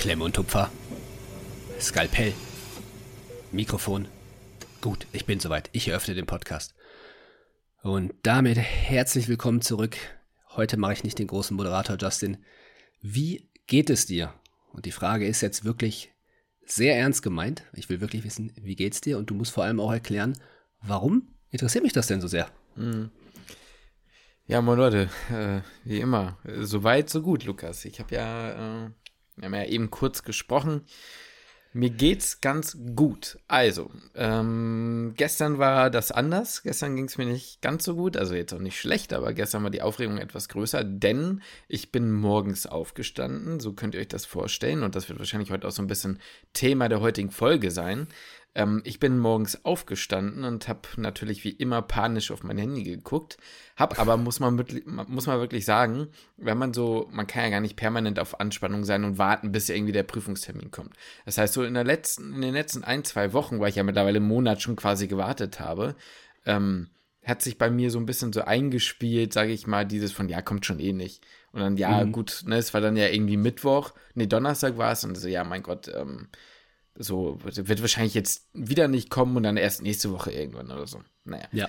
Klemme und Tupfer. Skalpell. Mikrofon. Gut, ich bin soweit. Ich eröffne den Podcast. Und damit herzlich willkommen zurück. Heute mache ich nicht den großen Moderator Justin. Wie geht es dir? Und die Frage ist jetzt wirklich sehr ernst gemeint. Ich will wirklich wissen, wie geht's dir? Und du musst vor allem auch erklären, warum interessiert mich das denn so sehr? Mhm. Ja, moin Leute, äh, wie immer, so weit, so gut, Lukas. Ich habe ja, äh, wir haben ja eben kurz gesprochen. Mir geht's ganz gut. Also, ähm, gestern war das anders. Gestern ging es mir nicht ganz so gut. Also jetzt auch nicht schlecht, aber gestern war die Aufregung etwas größer, denn ich bin morgens aufgestanden. So könnt ihr euch das vorstellen. Und das wird wahrscheinlich heute auch so ein bisschen Thema der heutigen Folge sein. Ähm, ich bin morgens aufgestanden und habe natürlich wie immer panisch auf mein Handy geguckt. Hab aber, muss man, muss man wirklich sagen, wenn man so, man kann ja gar nicht permanent auf Anspannung sein und warten, bis irgendwie der Prüfungstermin kommt. Das heißt, so in, der letzten, in den letzten ein, zwei Wochen, weil ich ja mittlerweile einen Monat schon quasi gewartet habe, ähm, hat sich bei mir so ein bisschen so eingespielt, sage ich mal, dieses von, ja, kommt schon eh nicht. Und dann, ja, mhm. gut, ne, es war dann ja irgendwie Mittwoch, nee, Donnerstag war es und so, ja, mein Gott, ähm, so, wird wahrscheinlich jetzt wieder nicht kommen und dann erst nächste Woche irgendwann oder so. Naja. Ja.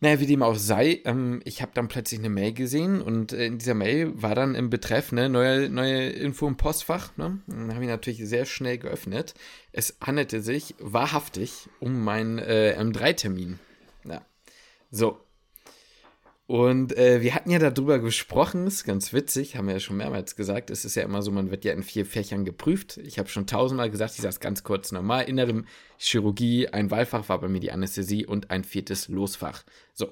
Naja, wie dem auch sei, ähm, ich habe dann plötzlich eine Mail gesehen und äh, in dieser Mail war dann im Betreff, ne, neue, neue Info im Postfach, ne? Dann habe ich natürlich sehr schnell geöffnet. Es handelte sich wahrhaftig um meinen äh, M3-Termin. Ja. So, und äh, wir hatten ja darüber gesprochen, ist ganz witzig, haben wir ja schon mehrmals gesagt. Es ist ja immer so, man wird ja in vier Fächern geprüft. Ich habe schon tausendmal gesagt, ich sage es ganz kurz nochmal. Innere Chirurgie, ein Wahlfach war bei mir die Anästhesie und ein viertes Losfach. So.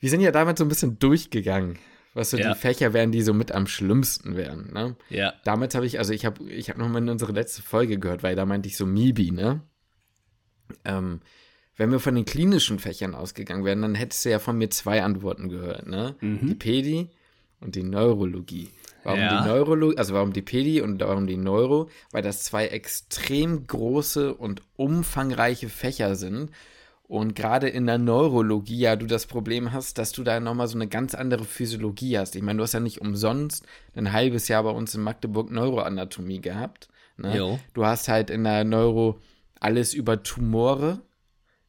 Wir sind ja damit so ein bisschen durchgegangen, was so ja. die Fächer wären, die so mit am schlimmsten wären. Ne? Ja. Damals habe ich, also ich habe ich hab nochmal in unsere letzte Folge gehört, weil da meinte ich so Mibi, ne? Ähm, wenn wir von den klinischen Fächern ausgegangen wären, dann hättest du ja von mir zwei Antworten gehört, ne? Mhm. Die Pedi und die Neurologie. Warum ja. die Neurologie, also warum die Pedi und warum die Neuro? Weil das zwei extrem große und umfangreiche Fächer sind. Und gerade in der Neurologie ja du das Problem hast, dass du da nochmal so eine ganz andere Physiologie hast. Ich meine, du hast ja nicht umsonst ein halbes Jahr bei uns in Magdeburg Neuroanatomie gehabt. Ne? Du hast halt in der Neuro alles über Tumore,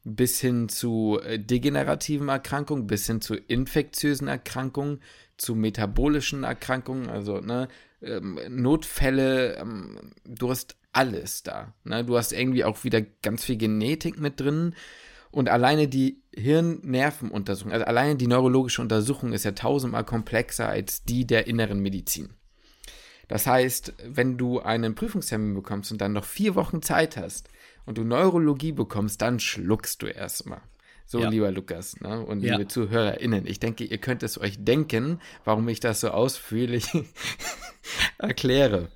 bis hin zu äh, degenerativen Erkrankungen, bis hin zu infektiösen Erkrankungen, zu metabolischen Erkrankungen, also ne, ähm, Notfälle, ähm, du hast alles da. Ne? Du hast irgendwie auch wieder ganz viel Genetik mit drin. Und alleine die Hirn-Nerven-Untersuchung, also alleine die neurologische Untersuchung ist ja tausendmal komplexer als die der inneren Medizin. Das heißt, wenn du einen Prüfungstermin bekommst und dann noch vier Wochen Zeit hast, und du Neurologie bekommst, dann schluckst du erstmal. So, ja. lieber Lukas ne? und ja. liebe ZuhörerInnen, ich denke, ihr könnt es euch denken, warum ich das so ausführlich erkläre.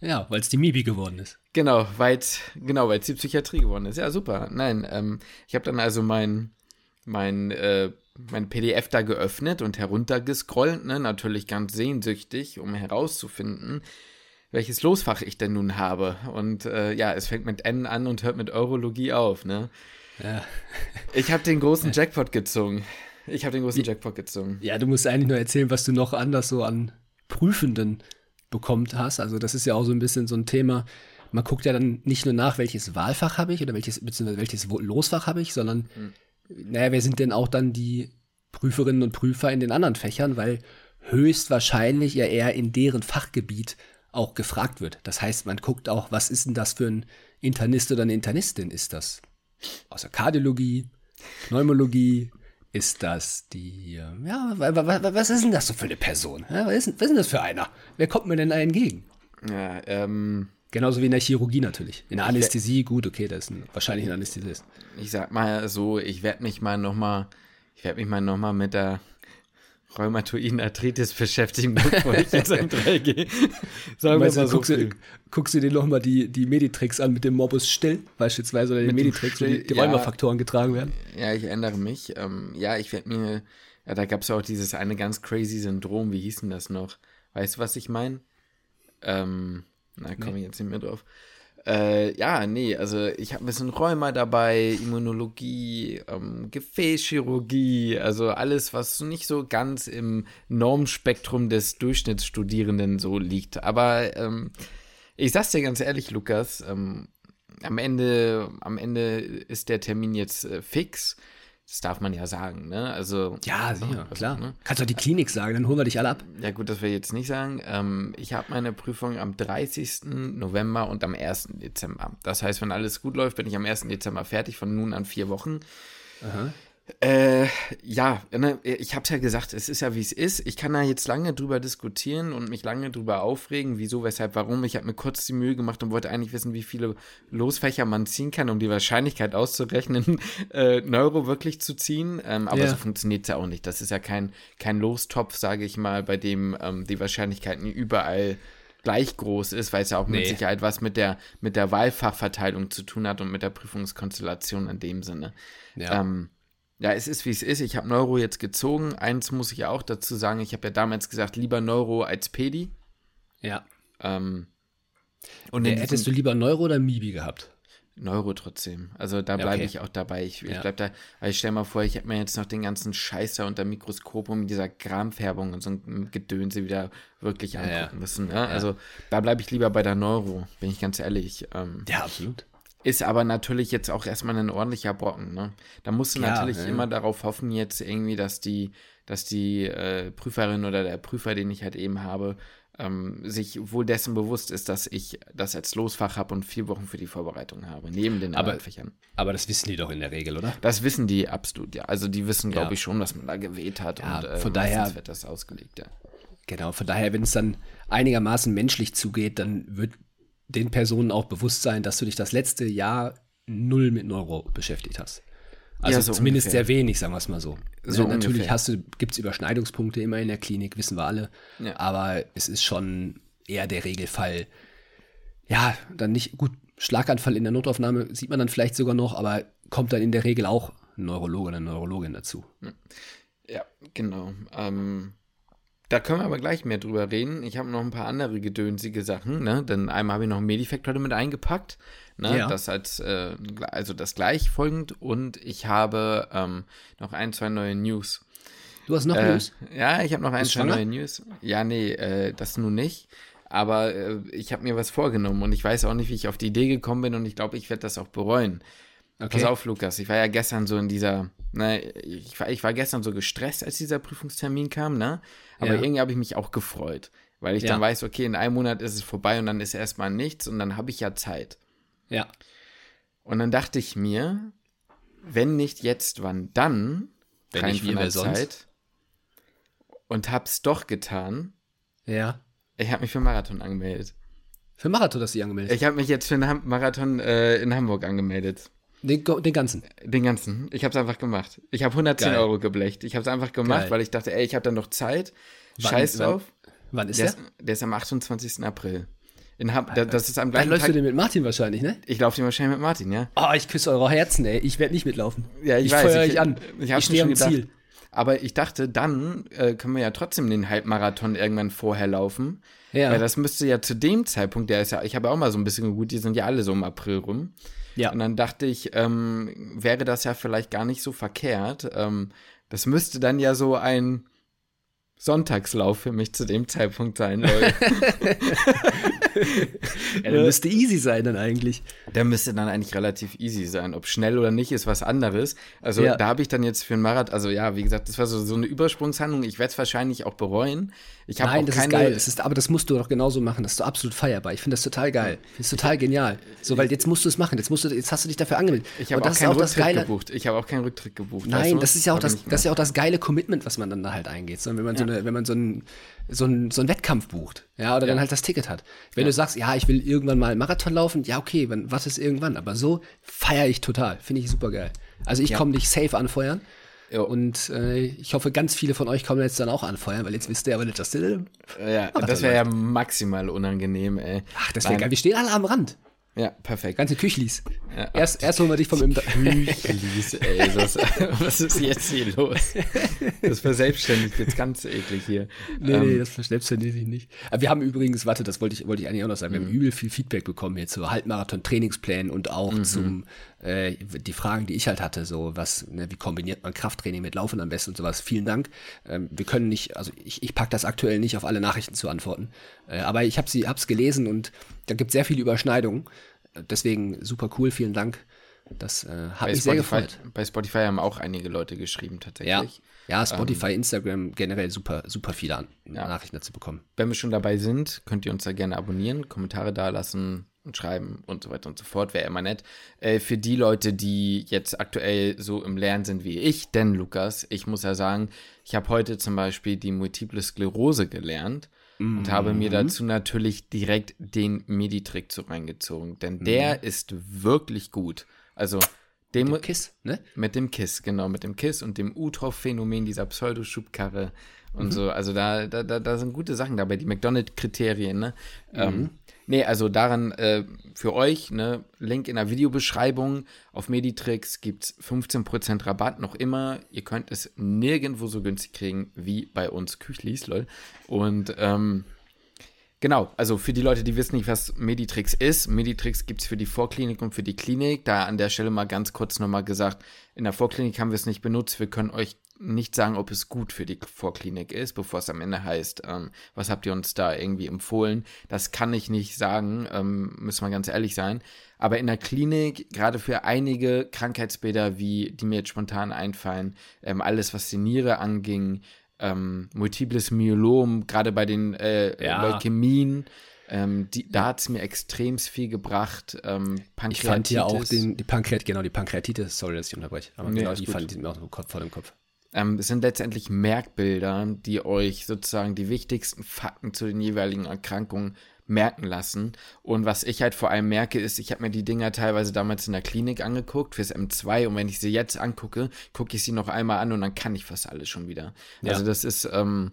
Ja, weil es die Mibi geworden ist. Genau, weil genau, es die Psychiatrie geworden ist. Ja, super. Nein, ähm, ich habe dann also mein, mein, äh, mein PDF da geöffnet und heruntergescrollt, ne? natürlich ganz sehnsüchtig, um herauszufinden, welches Losfach ich denn nun habe. Und äh, ja, es fängt mit N an und hört mit Eurologie auf, ne? Ja. Ich habe den großen Jackpot gezogen. Ich habe den großen Jackpot gezogen. Ja, du musst eigentlich nur erzählen, was du noch anders so an Prüfenden bekommt hast. Also das ist ja auch so ein bisschen so ein Thema. Man guckt ja dann nicht nur nach, welches Wahlfach habe ich oder welches, beziehungsweise welches Losfach habe ich, sondern hm. naja, wer sind denn auch dann die Prüferinnen und Prüfer in den anderen Fächern, weil höchstwahrscheinlich ja eher in deren Fachgebiet auch gefragt wird. Das heißt, man guckt auch, was ist denn das für ein Internist oder eine Internistin? Ist das aus der Kardiologie, Pneumologie? Ist das die, ja, was ist denn das so für eine Person? Was ist, was ist denn das für einer? Wer kommt mir denn da entgegen? Ja, ähm. Genauso wie in der Chirurgie natürlich. In der Anästhesie, gut, okay, das ist ein, wahrscheinlich ein Anästhesist. Ich sag mal so, ich werde mich mal nochmal, ich werde mich mal nochmal mit der rheumatoiden Arthritis beschäftigen, bevor ich jetzt in 3 gehe. Sagen wir mal so. Guckst du, guckst du dir nochmal die, die Meditricks an mit dem Morbus Still, beispielsweise, oder die Meditricks, wo die, die ja, Rheumafaktoren getragen werden? Ja, ich erinnere mich. Ähm, ja, ich werde mir, ja, da gab es ja auch dieses eine ganz crazy Syndrom, wie hieß denn das noch? Weißt du, was ich meine? Ähm, na, komme nee. ich jetzt nicht mehr drauf. Äh, ja, nee, also ich habe ein bisschen Rheuma dabei, Immunologie, ähm, Gefäßchirurgie, also alles, was nicht so ganz im Normspektrum des Durchschnittsstudierenden so liegt. Aber ähm, ich sag's dir ganz ehrlich, Lukas, ähm, am Ende, am Ende ist der Termin jetzt äh, fix. Das darf man ja sagen, ne? Also. Ja, sicher, also, klar. Ne? Kannst du die Klinik sagen, dann holen wir dich alle ab. Ja, gut, das will ich jetzt nicht sagen. Ähm, ich habe meine Prüfung am 30. November und am 1. Dezember. Das heißt, wenn alles gut läuft, bin ich am 1. Dezember fertig, von nun an vier Wochen. Aha. Äh, ja, ne, ich habe ja gesagt, es ist ja wie es ist. Ich kann da jetzt lange drüber diskutieren und mich lange drüber aufregen, wieso, weshalb, warum. Ich habe mir kurz die Mühe gemacht und wollte eigentlich wissen, wie viele Losfächer man ziehen kann, um die Wahrscheinlichkeit auszurechnen, äh, Neuro wirklich zu ziehen. Ähm, aber ja. so funktioniert es ja auch nicht. Das ist ja kein, kein Lostopf, sage ich mal, bei dem ähm, die Wahrscheinlichkeiten überall gleich groß ist, weil es ja auch nee. mit Sicherheit was mit der, mit der Wahlfachverteilung zu tun hat und mit der Prüfungskonstellation in dem Sinne. Ja. Ähm, ja, es ist wie es ist. Ich habe Neuro jetzt gezogen. Eins muss ich ja auch dazu sagen, ich habe ja damals gesagt, lieber Neuro als Pedi. Ja. Ähm, und ja, hättest du lieber Neuro oder Mibi gehabt? Neuro trotzdem. Also da bleibe okay. ich auch dabei. Ich, ja. ich bleibe da, weil ich stelle mal vor, ich hätte mir jetzt noch den ganzen Scheiß da unter Mikroskop und mit dieser Gramfärbung und so ein Gedönse wieder wirklich angucken ja, müssen. Ne? Also da bleibe ich lieber bei der Neuro, bin ich ganz ehrlich. Ähm, ja, absolut. Ist aber natürlich jetzt auch erstmal ein ordentlicher Brocken, ne? Da musst du ja, natürlich ja. immer darauf hoffen, jetzt irgendwie, dass die, dass die äh, Prüferin oder der Prüfer, den ich halt eben habe, ähm, sich wohl dessen bewusst ist, dass ich das als Losfach habe und vier Wochen für die Vorbereitung habe, neben den aber, Fächern. Aber das wissen die doch in der Regel, oder? Das wissen die absolut, ja. Also die wissen, glaube ja. ich, schon, dass man da gewählt hat und äh, von daher wird das ausgelegt, ja. Genau, von daher, wenn es dann einigermaßen menschlich zugeht, dann wird den Personen auch bewusst sein, dass du dich das letzte Jahr null mit Neuro beschäftigt hast. Also ja, so zumindest ungefähr. sehr wenig, sagen wir es mal so. so ja, natürlich hast du, gibt es Überschneidungspunkte immer in der Klinik, wissen wir alle. Ja. Aber es ist schon eher der Regelfall. Ja, dann nicht, gut, Schlaganfall in der Notaufnahme sieht man dann vielleicht sogar noch, aber kommt dann in der Regel auch ein Neurologe oder eine Neurologin dazu. Ja, genau. Ähm, da können wir aber gleich mehr drüber reden. Ich habe noch ein paar andere gedönsige Sachen, ne? Denn einmal habe ich noch Medifekt heute mit eingepackt. Ne? Ja. Das als, äh, also das gleich folgend. Und ich habe ähm, noch ein, zwei neue News. Du hast noch äh, News? Ja, ich habe noch ein, zwei neue News. Ja, nee, äh, das nun nicht. Aber äh, ich habe mir was vorgenommen und ich weiß auch nicht, wie ich auf die Idee gekommen bin und ich glaube, ich werde das auch bereuen. Okay. Pass auf, Lukas, ich war ja gestern so in dieser, ne, ich war, ich war gestern so gestresst, als dieser Prüfungstermin kam, ne? Aber ja. irgendwie habe ich mich auch gefreut, weil ich ja. dann weiß, okay, in einem Monat ist es vorbei und dann ist erstmal nichts und dann habe ich ja Zeit. Ja. Und dann dachte ich mir, wenn nicht jetzt, wann dann? Wenn Kein nicht wie Zeit. Und hab's doch getan. Ja. Ich habe mich für Marathon angemeldet. Für Marathon hast du dich angemeldet? Ich habe mich jetzt für einen Marathon äh, in Hamburg angemeldet. Den, den, ganzen? Den ganzen. Ich habe es einfach gemacht. Ich habe 110 Geil. Euro geblecht. Ich habe es einfach gemacht, Geil. weil ich dachte, ey, ich habe dann noch Zeit. Wann, Scheiß drauf. Wann, ist der? Der ist, der ist am 28. April. In Ham das ist am gleichen Dann läufst Tag. du den mit Martin wahrscheinlich, ne? Ich laufe den wahrscheinlich mit Martin, ja. Oh, ich küsse eure Herzen, ey. Ich werde nicht mitlaufen. Ja, ich, ich weiß. Feuer ich, euch an. Ich, ich stehe am gedacht. Ziel. Aber ich dachte, dann äh, können wir ja trotzdem den Halbmarathon irgendwann vorher laufen. Ja. Weil das müsste ja zu dem Zeitpunkt, der ist ja, ich habe auch mal so ein bisschen gegut, die sind ja alle so im April rum. Ja. Und dann dachte ich, ähm, wäre das ja vielleicht gar nicht so verkehrt. Ähm, das müsste dann ja so ein Sonntagslauf für mich zu dem Zeitpunkt sein, Leute. ja, der müsste easy sein dann eigentlich. Der müsste dann eigentlich relativ easy sein. Ob schnell oder nicht, ist was anderes. Also ja. da habe ich dann jetzt für einen Marathon, also ja, wie gesagt, das war so, so eine Übersprungshandlung. Ich werde es wahrscheinlich auch bereuen. Ich Nein, das ist geil. Das ist, aber das musst du doch genauso machen. Das ist absolut feierbar. Ich finde das total geil. Das ist total genial. So, weil jetzt musst du es machen. Jetzt, musst du, jetzt hast du dich dafür angemeldet. Ich habe auch keinen auch Rücktritt geile... gebucht. Ich habe auch keinen Rücktritt gebucht. Nein, das ist ja auch das, das ist ja auch das geile Commitment, was man dann da halt eingeht. So, wenn man ja. so eine, wenn man so ein so einen, so einen Wettkampf bucht, ja, oder ja. dann halt das Ticket hat. Wenn ja. du sagst, ja, ich will irgendwann mal Marathon laufen, ja, okay, wenn, was ist irgendwann? Aber so feiere ich total. Finde ich super geil. Also ich ja. komme dich safe anfeuern. Jo. Und äh, ich hoffe, ganz viele von euch kommen jetzt dann auch anfeuern, weil jetzt wisst ihr aber nicht, dass der. Ja, das wäre ja maximal unangenehm, ey. Ach, das wäre geil. Wir stehen alle am Rand. Ja, perfekt. Ganze Küchlis. Ja, Erst, erst holen wir dich vom Imker. Küchlis, ey, das, was ist jetzt hier los? Das verselbstständigt jetzt ganz eklig hier. Nee, nee, das verselbstständigt sich nicht. Aber wir haben übrigens, warte, das wollte ich, wollte ich eigentlich auch noch sagen, wir haben übel viel Feedback bekommen jetzt zu Halbmarathon-Trainingsplänen und auch zum, äh, die Fragen, die ich halt hatte, so was, ne, wie kombiniert man Krafttraining mit Laufen am besten und sowas. Vielen Dank. Ähm, wir können nicht, also ich, ich packe das aktuell nicht auf alle Nachrichten zu antworten. Äh, aber ich habe sie, hab's gelesen und da gibt sehr viele Überschneidungen. Deswegen super cool, vielen Dank. Das äh, hat Bei mich sehr Spotify, gefreut. bei Spotify haben auch einige Leute geschrieben, Ja, tatsächlich. ja Spotify, Instagram, generell super, super viele An Nachrichten dazu bekommen. Wenn wir schon dabei sind, könnt ihr uns da gerne abonnieren, Kommentare dalassen und schreiben und so weiter und so fort. Wäre immer nett. Äh, für die Leute, die jetzt aktuell so im Lernen sind wie ich, denn Lukas, ich muss ja sagen, ich habe heute zum Beispiel die Multiple Sklerose gelernt und habe mir dazu natürlich direkt den Medi-Trick so reingezogen. Denn der ist wirklich gut. Also, dem, Dem Kiss, ne? mit dem KISS, genau, mit dem KISS und dem Uthoff-Phänomen dieser Pseudoschubkarre und so. Also da, da, da, sind gute Sachen dabei, die McDonald-Kriterien, ne? Ähm, nee, also daran äh, für euch, ne, Link in der Videobeschreibung auf Meditrix gibt's 15% Rabatt noch immer. Ihr könnt es nirgendwo so günstig kriegen wie bei uns Küchlis, lol. Und ähm, Genau, also für die Leute, die wissen nicht, was Meditrix ist. Meditrix gibt es für die Vorklinik und für die Klinik. Da an der Stelle mal ganz kurz nochmal gesagt, in der Vorklinik haben wir es nicht benutzt. Wir können euch nicht sagen, ob es gut für die Vorklinik ist, bevor es am Ende heißt, ähm, was habt ihr uns da irgendwie empfohlen. Das kann ich nicht sagen, ähm, müssen wir ganz ehrlich sein. Aber in der Klinik, gerade für einige Krankheitsbilder, wie die mir jetzt spontan einfallen, ähm, alles, was die Niere anging, ähm, multiples Myelom, gerade bei den äh, Ja. Leukämien, ähm, die, da hat es mir extrem viel gebracht. Ähm, Ich fand ja auch Pankreatitis. den, die Pankreat, genau, die Pankreatitis, sorry, dass ich unterbreche. Aber Nee, genau, die fand sind mir auch vor dem Kopf. Ähm, es sind letztendlich Merkbilder, die euch sozusagen die wichtigsten Fakten zu den jeweiligen Erkrankungen merken lassen. Und was ich halt vor allem merke, ist, ich habe mir die Dinger teilweise damals in der Klinik angeguckt fürs M2 und wenn ich sie jetzt angucke, gucke ich sie noch einmal an und dann kann ich fast alles schon wieder. Ja. Also das ist, ähm,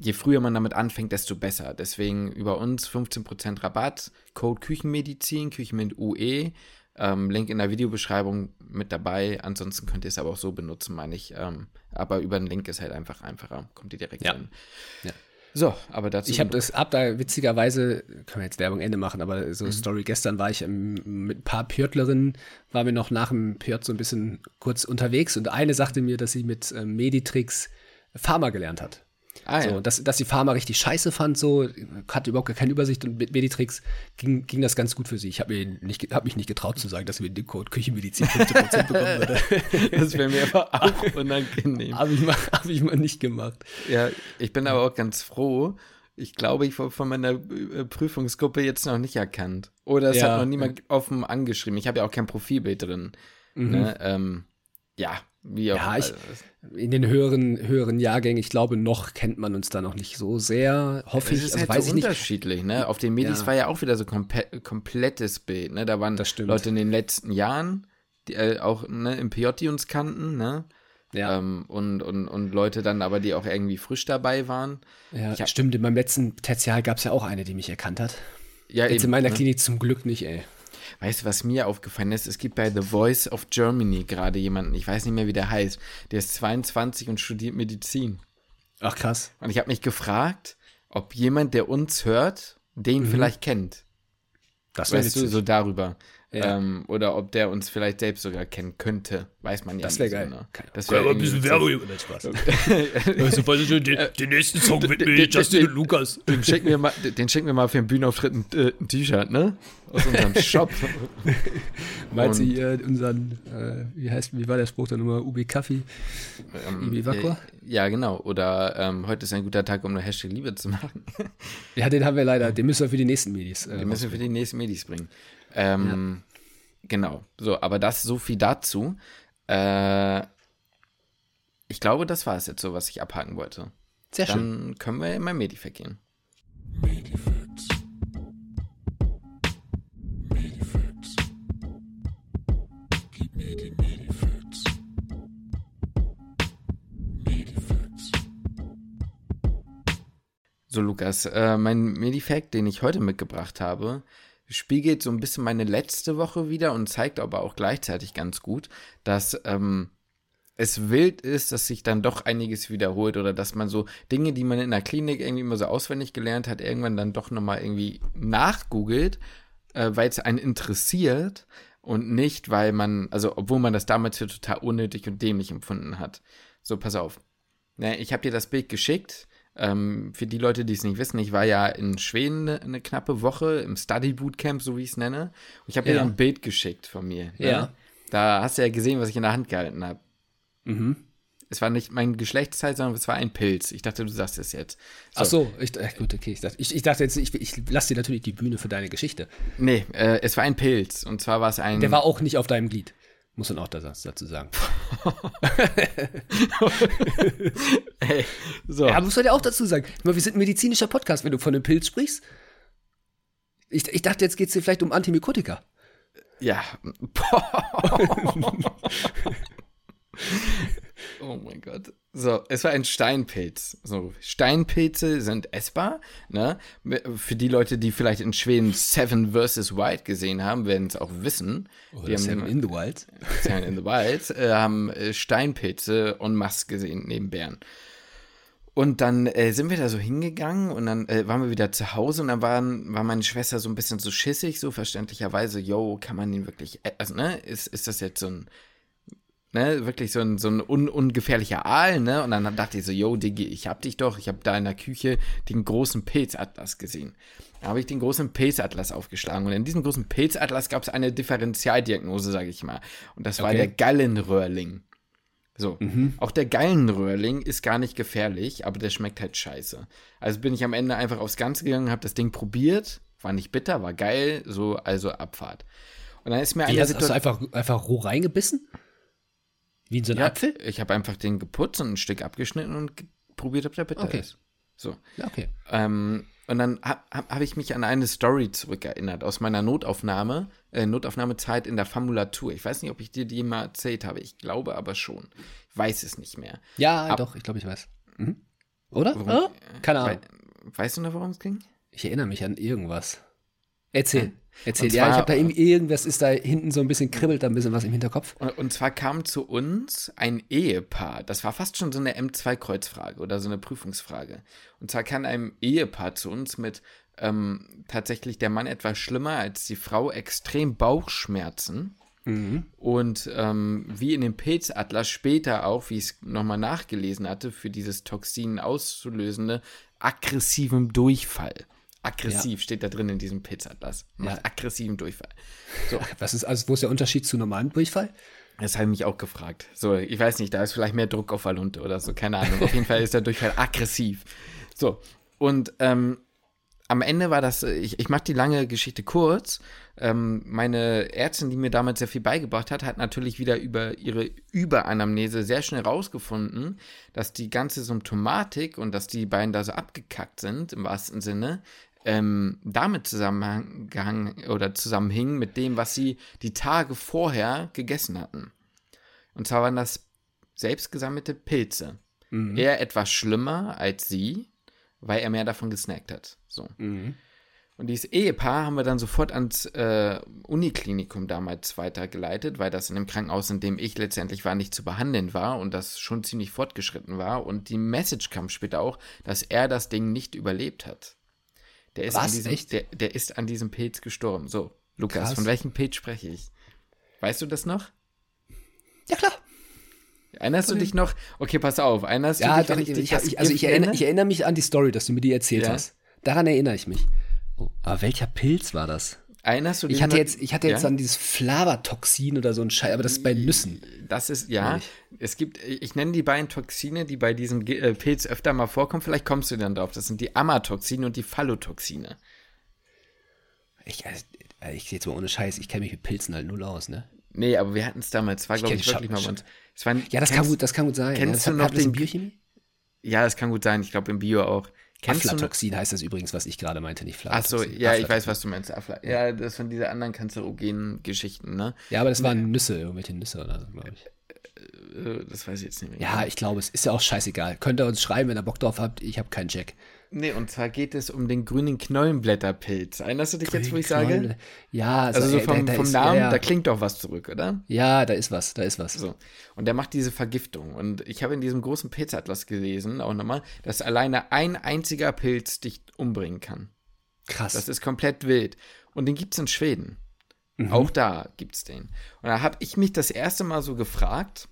je früher man damit anfängt, desto besser. Deswegen über uns 15% Rabatt, Code Küchenmedizin, Küchenmed UE, ähm, Link in der Videobeschreibung mit dabei. Ansonsten könnt ihr es aber auch so benutzen, meine ich. Ähm, aber über den Link ist halt einfach einfacher. Kommt ihr direkt Ja. rein. Ja. So, aber dazu. Ich habe das, hab da witzigerweise, können wir jetzt Werbung Ende machen, aber so Mhm. Story, gestern war ich ähm, mit ein paar Pörtlerinnen, waren wir noch nach dem Pört so ein bisschen kurz unterwegs und eine sagte mir, dass sie mit ähm, Meditrix Pharma gelernt hat. Ah, ja. So, dass, dass die Pharma richtig scheiße fand, so, hatte überhaupt gar keine Übersicht und mit Meditrix ging, ging das ganz gut für sie. Ich habe hab mich nicht getraut zu sagen, dass sie mit dem Code Küchenmedizin 15% bekommen würde. das wäre mir aber auch unangenehm. habe ich, mal- hab ich mal nicht gemacht. Ja, ich bin aber auch ganz froh. Ich glaube, ich wurde von meiner äh, Prüfungsgruppe jetzt noch nicht erkannt. Oder es Ja. hat noch niemand offen angeschrieben. Ich habe ja auch kein Profilbild drin. Ne? Ähm, ja, wie auch. Ja, ich- In den höheren, höheren Jahrgängen, ich glaube, noch kennt man uns da noch nicht so sehr, hoffe ich. ist Also halt weiß so ich nicht. unterschiedlich, ne? Auf den Medis Ja. war ja auch wieder so kompe komplettes Bild, ne? Da waren Das. Leute in den letzten Jahren, die äh, auch ne, im PJ, die uns kannten, ne? Ja, Ähm, und, und, und Leute dann aber, die auch irgendwie frisch dabei waren. ja hab- stimmt. In meinem letzten Tertial gab es ja auch eine, die mich erkannt hat. Ja, Jetzt in eben, meiner ne? Klinik zum Glück nicht, ey. Weißt du, was mir aufgefallen ist? Es gibt bei The Voice of Germany gerade jemanden, ich weiß nicht mehr, wie der heißt, der ist 22 und studiert Medizin. Ach krass. Und ich habe mich gefragt, ob jemand, der uns hört, den vielleicht kennt. Das Weißt du, so darüber. Ja. Ähm, oder ob der uns vielleicht selbst sogar kennen könnte. Weiß man ja Das nicht wäre so, geil. ne? Das wäre wir ein bisschen Werbung über den Spaß. Also, den, den nächsten Song mit mir, Justin den- und Lukas. Den schicken wir mal, den schicken wir mal für den Bühnenauftritt ein, äh, ein T-Shirt, ne? Aus unserem Shop. Du Und- hier unseren, äh, wie heißt, wie war der Spruch der Nummer? Ubi Kaffee? Ähm, Ibi Wakwa? äh, ja, genau. Oder ähm, heute ist ein guter Tag, um eine Hashtag Liebe zu machen. Ja, den haben wir leider. Den müssen wir für die nächsten Medis. Äh, Den müssen wir für die nächsten Medis bringen. Ähm, Genau. So, aber das so viel dazu. Äh, ich glaube, das war es jetzt so, was ich abhaken wollte. Sehr schön. Dann können wir in mein Medifact gehen. So, Lukas, äh, mein Medifact, den ich heute mitgebracht habe, spiegelt so ein bisschen meine letzte Woche wieder und zeigt aber auch gleichzeitig ganz gut, dass ähm, es wild ist, dass sich dann doch einiges wiederholt oder dass man so Dinge, die man in der Klinik irgendwie immer so auswendig gelernt hat, irgendwann dann doch nochmal irgendwie nachgoogelt, äh, weil es einen interessiert und nicht, weil man, also obwohl man das damals für total unnötig und dämlich empfunden hat. So, pass auf. Ne, ich habe dir das Bild geschickt. Ähm, für die Leute, die es nicht wissen, ich war ja in Schweden eine, eine knappe Woche im Study Bootcamp, so wie ich es nenne. Und ich habe Ja. dir ein Bild geschickt von mir. ne? Ja. Da hast du ja gesehen, was ich in der Hand gehalten habe. Mhm. Es war nicht mein Geschlechtsteil, sondern es war ein Pilz. Ich dachte, du sagst es jetzt. Ach so, ich, äh, gut, okay. Ich dachte, ich, ich dachte jetzt, ich, ich lasse dir natürlich die Bühne für deine Geschichte. Nee, äh, es war ein Pilz. Und zwar war es ein. Der war auch nicht auf deinem Glied. Muss man auch dazu sagen. Ey, so. Ja, muss man ja auch dazu sagen. Meine, wir sind ein medizinischer Podcast, wenn du von einem Pilz sprichst. Ich, ich dachte, jetzt geht es dir vielleicht um Antimikotika. Ja. oh mein Gott. So, es war ein Steinpilz. So, Steinpilze sind essbar. Ne? Für die Leute, die vielleicht in Schweden Seven vs. Wild gesehen haben, werden es auch wissen. die haben Seven in the Wild. Seven in the Wild äh, haben äh, Steinpilze en masse gesehen neben Bären. Und dann äh, sind wir da so hingegangen und dann äh, waren wir wieder zu Hause und dann waren, war meine Schwester so ein bisschen so schissig, so verständlicherweise, yo, kann man den wirklich, e- also, ne, ist, ist das jetzt so ein, ne, wirklich so ein, so ein un, ungefährlicher Aal, ne? Und dann dachte ich so, yo, Diggi, ich hab dich doch, ich hab da in der Küche den großen Pilzatlas gesehen. Da habe ich den großen Pilzatlas aufgeschlagen und in diesem großen Pilzatlas gab es eine Differentialdiagnose, sage ich mal. Und das war Okay. der Gallenröhrling. So, auch der Gallenröhrling ist gar nicht gefährlich, aber der schmeckt halt scheiße. Also bin ich am Ende einfach aufs Ganze gegangen, habe das Ding probiert, war nicht bitter, war geil, so, also Abfahrt. Und dann ist mir Wie, eine hast, hast du Situation. einfach, einfach roh reingebissen? Wie in so einen Ja, Apfel? ich habe einfach den geputzt und ein Stück abgeschnitten und probiert, ob der bitter Okay. ist. So. Ja, okay. Ähm, und dann habe hab, ich mich an eine Story zurückerinnert aus meiner Notaufnahme, äh, Notaufnahmezeit in der Famulatur. Ich weiß nicht, ob ich dir die mal erzählt habe. Ich glaube aber schon. Ich weiß es nicht mehr. Ja, Ab- doch, ich glaube, ich weiß. Mhm. Oder? Worum- Ah? Keine Ahnung. Wei- weißt du noch, worum es ging? Ich erinnere mich an irgendwas. Erzähl. Erzähl. Und Ja, ich zwar- habe da irgendwas ist da hinten so ein bisschen kribbelt da ein bisschen was im Hinterkopf. Und, und zwar kam zu uns ein Ehepaar. Das war fast schon so eine M2-Kreuzfrage oder so eine Prüfungsfrage. Und zwar kam ein Ehepaar zu uns mit ähm, tatsächlich der Mann etwas schlimmer als die Frau, extrem Bauchschmerzen. Und ähm, wie in dem Pilzatlas später auch, wie ich es nochmal nachgelesen hatte, für dieses Toxin auszulösende, aggressivem Durchfall. Aggressiv steht da drin in diesem Pilzatlas. Macht Ja. aggressiven Durchfall. Was ist also, wo ist der Unterschied zu normalem Durchfall? Das habe ich mich auch gefragt. So, ich weiß nicht, da ist vielleicht mehr Druck auf der Lunte oder so, keine Ahnung. Auf jeden Fall ist der Durchfall aggressiv. So, und ähm, am Ende war das, ich, ich mache die lange Geschichte kurz. Ähm, meine Ärztin, die mir damals sehr viel beigebracht hat, hat natürlich wieder über ihre Überanamnese sehr schnell rausgefunden, dass die ganze Symptomatik und dass die beiden da so abgekackt sind, im wahrsten Sinne, ähm, damit zusammengehangen oder zusammenhing mit dem, was sie die Tage vorher gegessen hatten. Und zwar waren das selbstgesammelte Pilze. Er etwas schlimmer als sie, weil er mehr davon gesnackt hat. So. Und dieses Ehepaar haben wir dann sofort ans äh, Uniklinikum damals weitergeleitet, weil das in dem Krankenhaus, in dem ich letztendlich war, nicht zu behandeln war und das schon ziemlich fortgeschritten war. Und die Message kam später auch, dass er das Ding nicht überlebt hat. Der ist, an Was? diesem, Echt? Der, der ist an diesem Pilz gestorben. So, Lukas, Krass. von welchem Pilz spreche ich? Weißt du das noch? Ja, klar. Erinnerst du dich noch? Okay, pass auf. Erinnerst Ja, du dich, doch, ich, ich, ich, also ich, erinnere, ich erinnere mich an die Story, dass du mir die erzählt Ja. hast. Daran erinnere ich mich. Oh, aber welcher Pilz war das? Erinnerst du dich Ich hatte jetzt, ich hatte jetzt Ja? an dieses Flavotoxin oder so ein Scheiß, aber das ist bei Nüssen. Das ist, ja, es gibt, ich nenne die beiden Toxine, die bei diesem äh, Pilz öfter mal vorkommen, vielleicht kommst du dann drauf. Das sind die Amatoxine und die Phallotoxine. Ich, also, ich jetzt mal ohne Scheiß, ich kenne mich mit Pilzen halt null aus, ne? Nee, aber wir hatten es damals, war glaube kenn ich wirklich mal uns. Es waren, Ja, das kann kennst- gut, das kann gut sein. kennst ja, das du noch den- Biochemie? Ja, das kann gut sein, ich glaube im Bio auch. Kennst Aflatoxin heißt das übrigens, was ich gerade meinte, nicht Ach so, Flavotoxin. ja, ich weiß, Aflatoxin. was du meinst. Afla. Ja, das von dieser anderen kanzerogenen Geschichten, ne? Ja, aber das waren Nüsse, irgendwelche Nüsse oder so, glaube ich. Äh, Das weiß ich jetzt nicht mehr. Ja, ich glaube, es ist ja auch scheißegal. Könnt ihr uns schreiben, wenn ihr Bock drauf habt. Ich habe keinen Check. Nee, und zwar geht es um den grünen Knollenblätterpilz. Erinnerst du dich jetzt, wo ich sage? Ja, Also so ey, vom, da vom ist- Namen, ja, ja. da klingt doch was zurück, oder? Ja, da ist was, da ist was. So. Und der macht diese Vergiftung. Und ich habe in diesem großen Pilzatlas gelesen, auch nochmal, dass alleine ein einziger Pilz dich umbringen kann. Krass. Das ist komplett wild. Und den gibt es in Schweden. Auch da gibt es den. Und da habe ich mich das erste Mal so gefragt.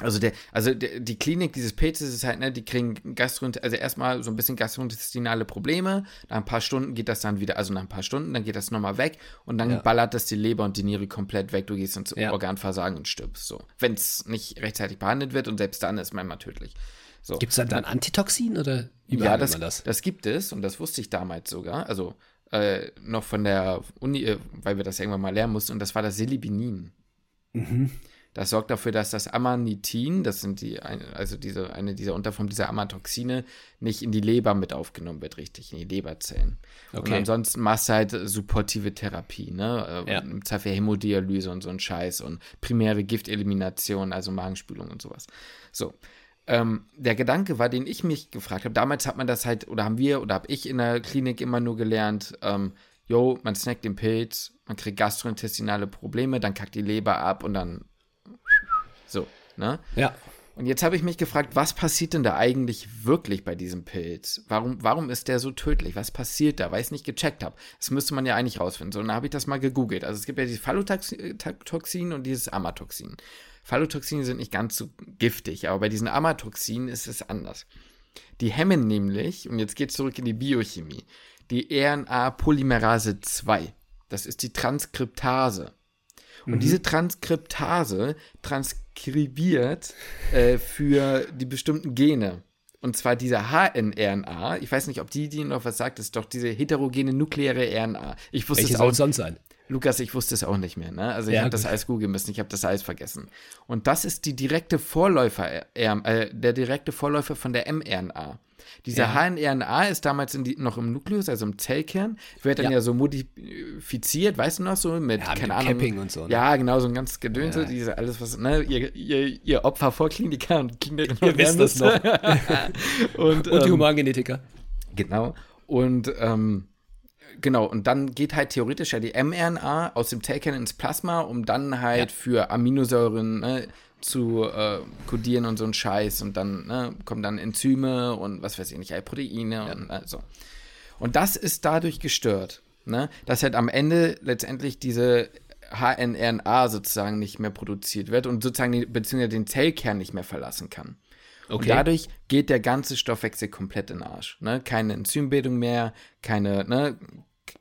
Also, der, also der, die Klinik dieses Pilzes ist halt, ne, die kriegen Gastro, also erstmal so ein bisschen gastrointestinale Probleme. Nach ein paar Stunden geht das dann wieder, also nach ein paar Stunden, dann geht das nochmal weg und dann Ja. ballert das die Leber und die Niere komplett weg. Du gehst ins Ja. Organversagen und stirbst so. Wenn es nicht rechtzeitig behandelt wird und selbst dann ist manchmal tödlich. So. Gibt es dann, dann Antitoxin oder Ja, das, immer das? das gibt es und das wusste ich damals sogar. Also äh, noch von der Uni, äh, weil wir das irgendwann mal lernen mussten und das war das Silibinin. Das sorgt dafür, dass das Amanitin, das sind die, also diese, eine dieser Unterformen dieser Amatoxine, nicht in die Leber mit aufgenommen wird, richtig, in die Leberzellen. Und Okay. ansonsten machst du halt supportive Therapie, ne? Äh, Ja. Im Zweifel Hämodialyse und so ein Scheiß und primäre Giftelimination, also Magenspülung und sowas. So. Ähm, der Gedanke war, den ich mich gefragt habe, damals hat man das halt, oder haben wir, oder habe ich in der Klinik immer nur gelernt, ähm, yo, man snackt den Pilz, man kriegt gastrointestinale Probleme, dann kackt die Leber ab und dann so, ne? Ja. Und jetzt habe ich mich gefragt, was passiert denn da eigentlich wirklich bei diesem Pilz? Warum, warum ist der so tödlich? Was passiert da? Weil ich es nicht gecheckt habe. Das müsste man ja eigentlich rausfinden. So, und dann habe ich das mal gegoogelt. Also es gibt ja dieses Phallotoxin und dieses Amatoxin. Phallotoxine sind nicht ganz so giftig, aber bei diesen Amatoxinen ist es anders. Die hemmen nämlich, und jetzt geht es zurück in die Biochemie, die RNA-Polymerase 2. Das ist die Transkriptase. Und diese Transkriptase transkribiert äh, für die bestimmten Gene. Und zwar diese HNRNA. Ich weiß nicht, ob die, die noch was sagt, ist doch diese heterogene nukleare RNA. Ich wusste Welche es soll auch es sonst sein? Lukas, ich wusste es auch nicht mehr. Ne? Also ich Ja, habe das gut. alles googeln müssen, ich habe das alles vergessen. Und das ist die direkte Vorläufer, äh, der direkte Vorläufer von der mRNA. Dieser Ja. HNRNA ist damals die, noch im Nukleus, also im Zellkern, wird dann ja, Ja. so modifiziert, weißt du noch, so mit, Ja, mit keine dem Ahnung. Capping und so, ne? Ja, genau, so ein ganz Gedönse, Ja. diese alles, was, ne, ihr, ihr, ihr Opfer vor Kliniker und Kinder Ihr wisst das noch. und, Und die ähm, Humangenetiker. Genau. Und ähm, genau, und dann geht halt theoretisch ja die mRNA aus dem Zellkern ins Plasma, um dann halt für Aminosäuren ne, zu äh, kodieren und so ein Scheiß. Und dann ne, kommen dann Enzyme und was weiß ich nicht, halt Proteine und äh, so. Und das ist dadurch gestört, ne? dass halt am Ende letztendlich diese HNRNA sozusagen nicht mehr produziert wird und sozusagen die, beziehungsweise den Zellkern nicht mehr verlassen kann. Und dadurch geht der ganze Stoffwechsel komplett in den Arsch. Ne? Keine Enzymbildung mehr, keine ne,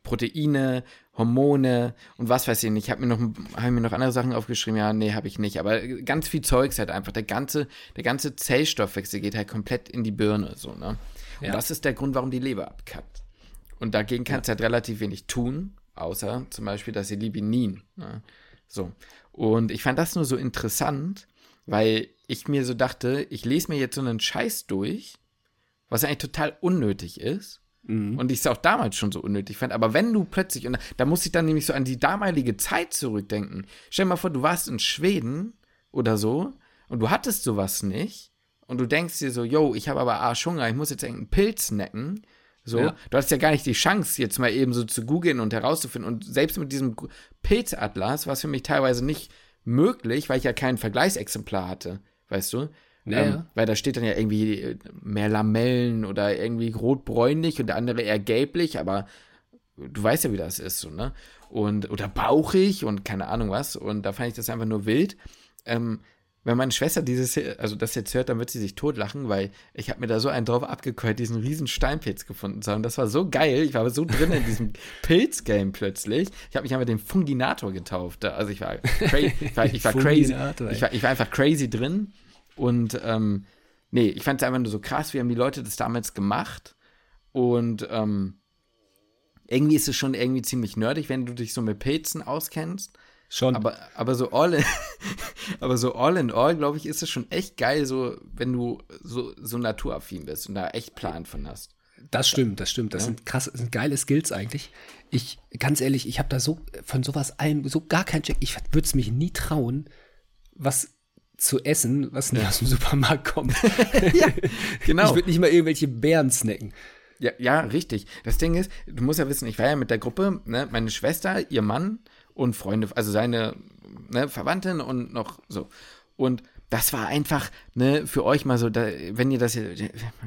Proteine, Hormone und was weiß ich nicht. Ich habe mir, noch- hab mir noch andere Sachen aufgeschrieben. Ja, nee, habe ich nicht. Aber ganz viel Zeugs halt einfach. Der ganze, der ganze Zellstoffwechsel geht halt komplett in die Birne. So, ne? Und Ja. das ist der Grund, warum die Leber abkackt. Und dagegen kannst du halt relativ wenig tun, außer zum Beispiel das Elibinin. Ne? So. Und ich fand das nur so interessant, weil ich mir so dachte, ich lese mir jetzt so einen Scheiß durch, was eigentlich total unnötig ist. Und ich es auch damals schon so unnötig fand. Aber wenn du plötzlich, und da, muss ich dann nämlich so an die damalige Zeit zurückdenken. Stell dir mal vor, du warst in Schweden oder so und du hattest sowas nicht. Und du denkst dir so, yo, ich habe aber Arschhunger, ich muss jetzt irgendeinen Pilz necken. So, Ja. du hast ja gar nicht die Chance, jetzt mal eben so zu googeln und herauszufinden. Und selbst mit diesem Pilzatlas war es für mich teilweise nicht möglich, weil ich ja kein Vergleichsexemplar hatte, weißt du? Ja, ähm. Weil da steht dann ja irgendwie äh, mehr Lamellen oder irgendwie rotbräunlich und der andere eher gelblich, aber du weißt ja, wie das ist, so, ne? Und, oder bauchig und keine Ahnung was. Und da fand ich das einfach nur wild. Ähm, wenn meine Schwester dieses, also das jetzt hört, dann wird sie sich totlachen, weil ich habe mir da so einen drauf abgekeult, diesen riesen Steinpilz gefunden zu haben. Das war so geil. Ich war so drin in diesem Pilz-Game plötzlich. Ich habe mich einfach den Funginator getauft. Also ich war, cra ich war, ich war crazy. Ich war, ich war einfach crazy drin. Und ähm, nee, ich fand es einfach nur so krass, wie haben die Leute das damals gemacht. Und ähm, irgendwie ist es schon irgendwie ziemlich nerdig, wenn du dich so mit Pilzen auskennst. Schon. Aber, aber so all in, aber so all in all, glaube ich, ist es schon echt geil, so wenn du so, so naturaffin bist und da echt Plan von hast. Das stimmt, das stimmt. Das Ja. sind krass, das sind geile Skills eigentlich. Ich, ganz ehrlich, ich habe da so von sowas allem so gar keinen Check. Ich würde es mich nie trauen, was zu essen, was nicht aus dem Supermarkt kommt. ja, genau. Ich würde nicht mal irgendwelche Beeren snacken. Ja, ja, richtig. Das Ding ist, du musst ja wissen, ich war ja mit der Gruppe, ne, meine Schwester, ihr Mann und Freunde, also seine ne, Verwandtin und noch so. Und das war einfach, ne, für euch mal so, da, wenn ihr das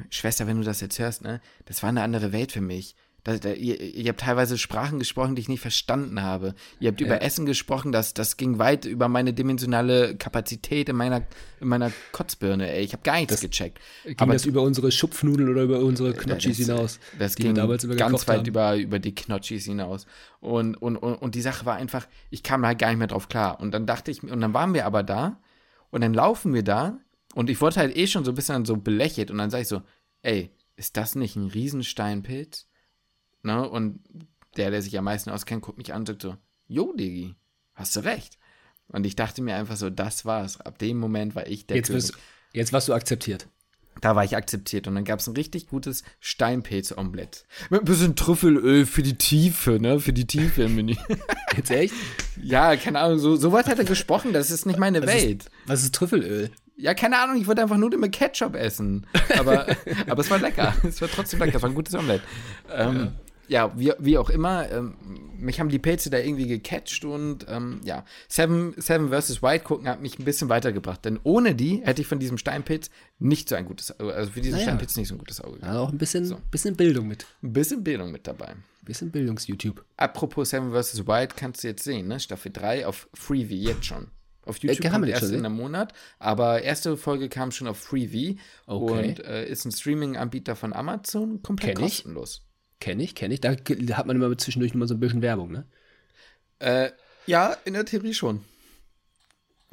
Schwester, wenn du das jetzt hörst, ne, das war eine andere Welt für mich. Da, da, ihr, ihr habt teilweise Sprachen gesprochen, die ich nicht verstanden habe. Ihr habt Ja. über Essen gesprochen, das, das ging weit über meine dimensionale Kapazität in meiner, in meiner Kotzbirne, ey. Ich habe gar nichts gecheckt. Ging das über unsere Schupfnudeln oder über unsere Knotschis das- hinaus? Das ging damals immer ganz weit haben? über, über die Knotschis hinaus. Und, und, und, und die Sache war einfach, ich kam halt gar nicht mehr drauf klar. Und dann dachte ich, und dann waren wir aber da und dann laufen wir da und ich wurde halt eh schon so ein bisschen so belächelt und dann sage ich so, ey, ist das nicht ein Riesensteinpilz? Ne? Und der, der sich am meisten auskennt, guckt mich an und sagt so, jo, Digi, hast du recht. Und ich dachte mir einfach so, das war's. Ab dem Moment war ich der Jetzt, König. wirst, jetzt warst du akzeptiert. Da war ich akzeptiert und dann gab es ein richtig gutes Steinpilz-Omelett. Mit ein bisschen Trüffelöl für die Tiefe, ne? Für die Tiefe im Menü. Jetzt echt? ja, keine Ahnung, so, so weit hat er gesprochen, das ist nicht meine Welt. Was ist Trüffelöl? ja, keine Ahnung, ich wollte einfach nur mit Ketchup essen. Aber, aber es war lecker. Es war trotzdem lecker, es war ein gutes Omelett. Ähm, ja, wie, wie auch immer, ähm, mich haben die Pilze da irgendwie gecatcht und ähm, ja, Seven, Seven vs. White gucken hat mich ein bisschen weitergebracht, denn ohne die hätte ich von diesem Steinpilz nicht so ein gutes, also für diesen Naja. Steinpilz nicht so ein gutes Auge gehabt. Ja, auch ein bisschen, bisschen Bildung mit. Ein bisschen Bildung mit dabei. Ein bisschen Bildungs-YouTube. Apropos Seven vs. White, kannst du jetzt sehen, ne? Staffel 3 auf Freeview jetzt schon. Auf YouTube kann man kommt jetzt erst schon in einem Monat, aber erste Folge kam schon auf Freeview Okay. und äh, ist ein Streaming-Anbieter von Amazon, komplett kostenlos. Kenne ich, kenne ich. Da hat man immer zwischendurch mal so ein bisschen Werbung, ne? Äh, ja, in der Theorie schon.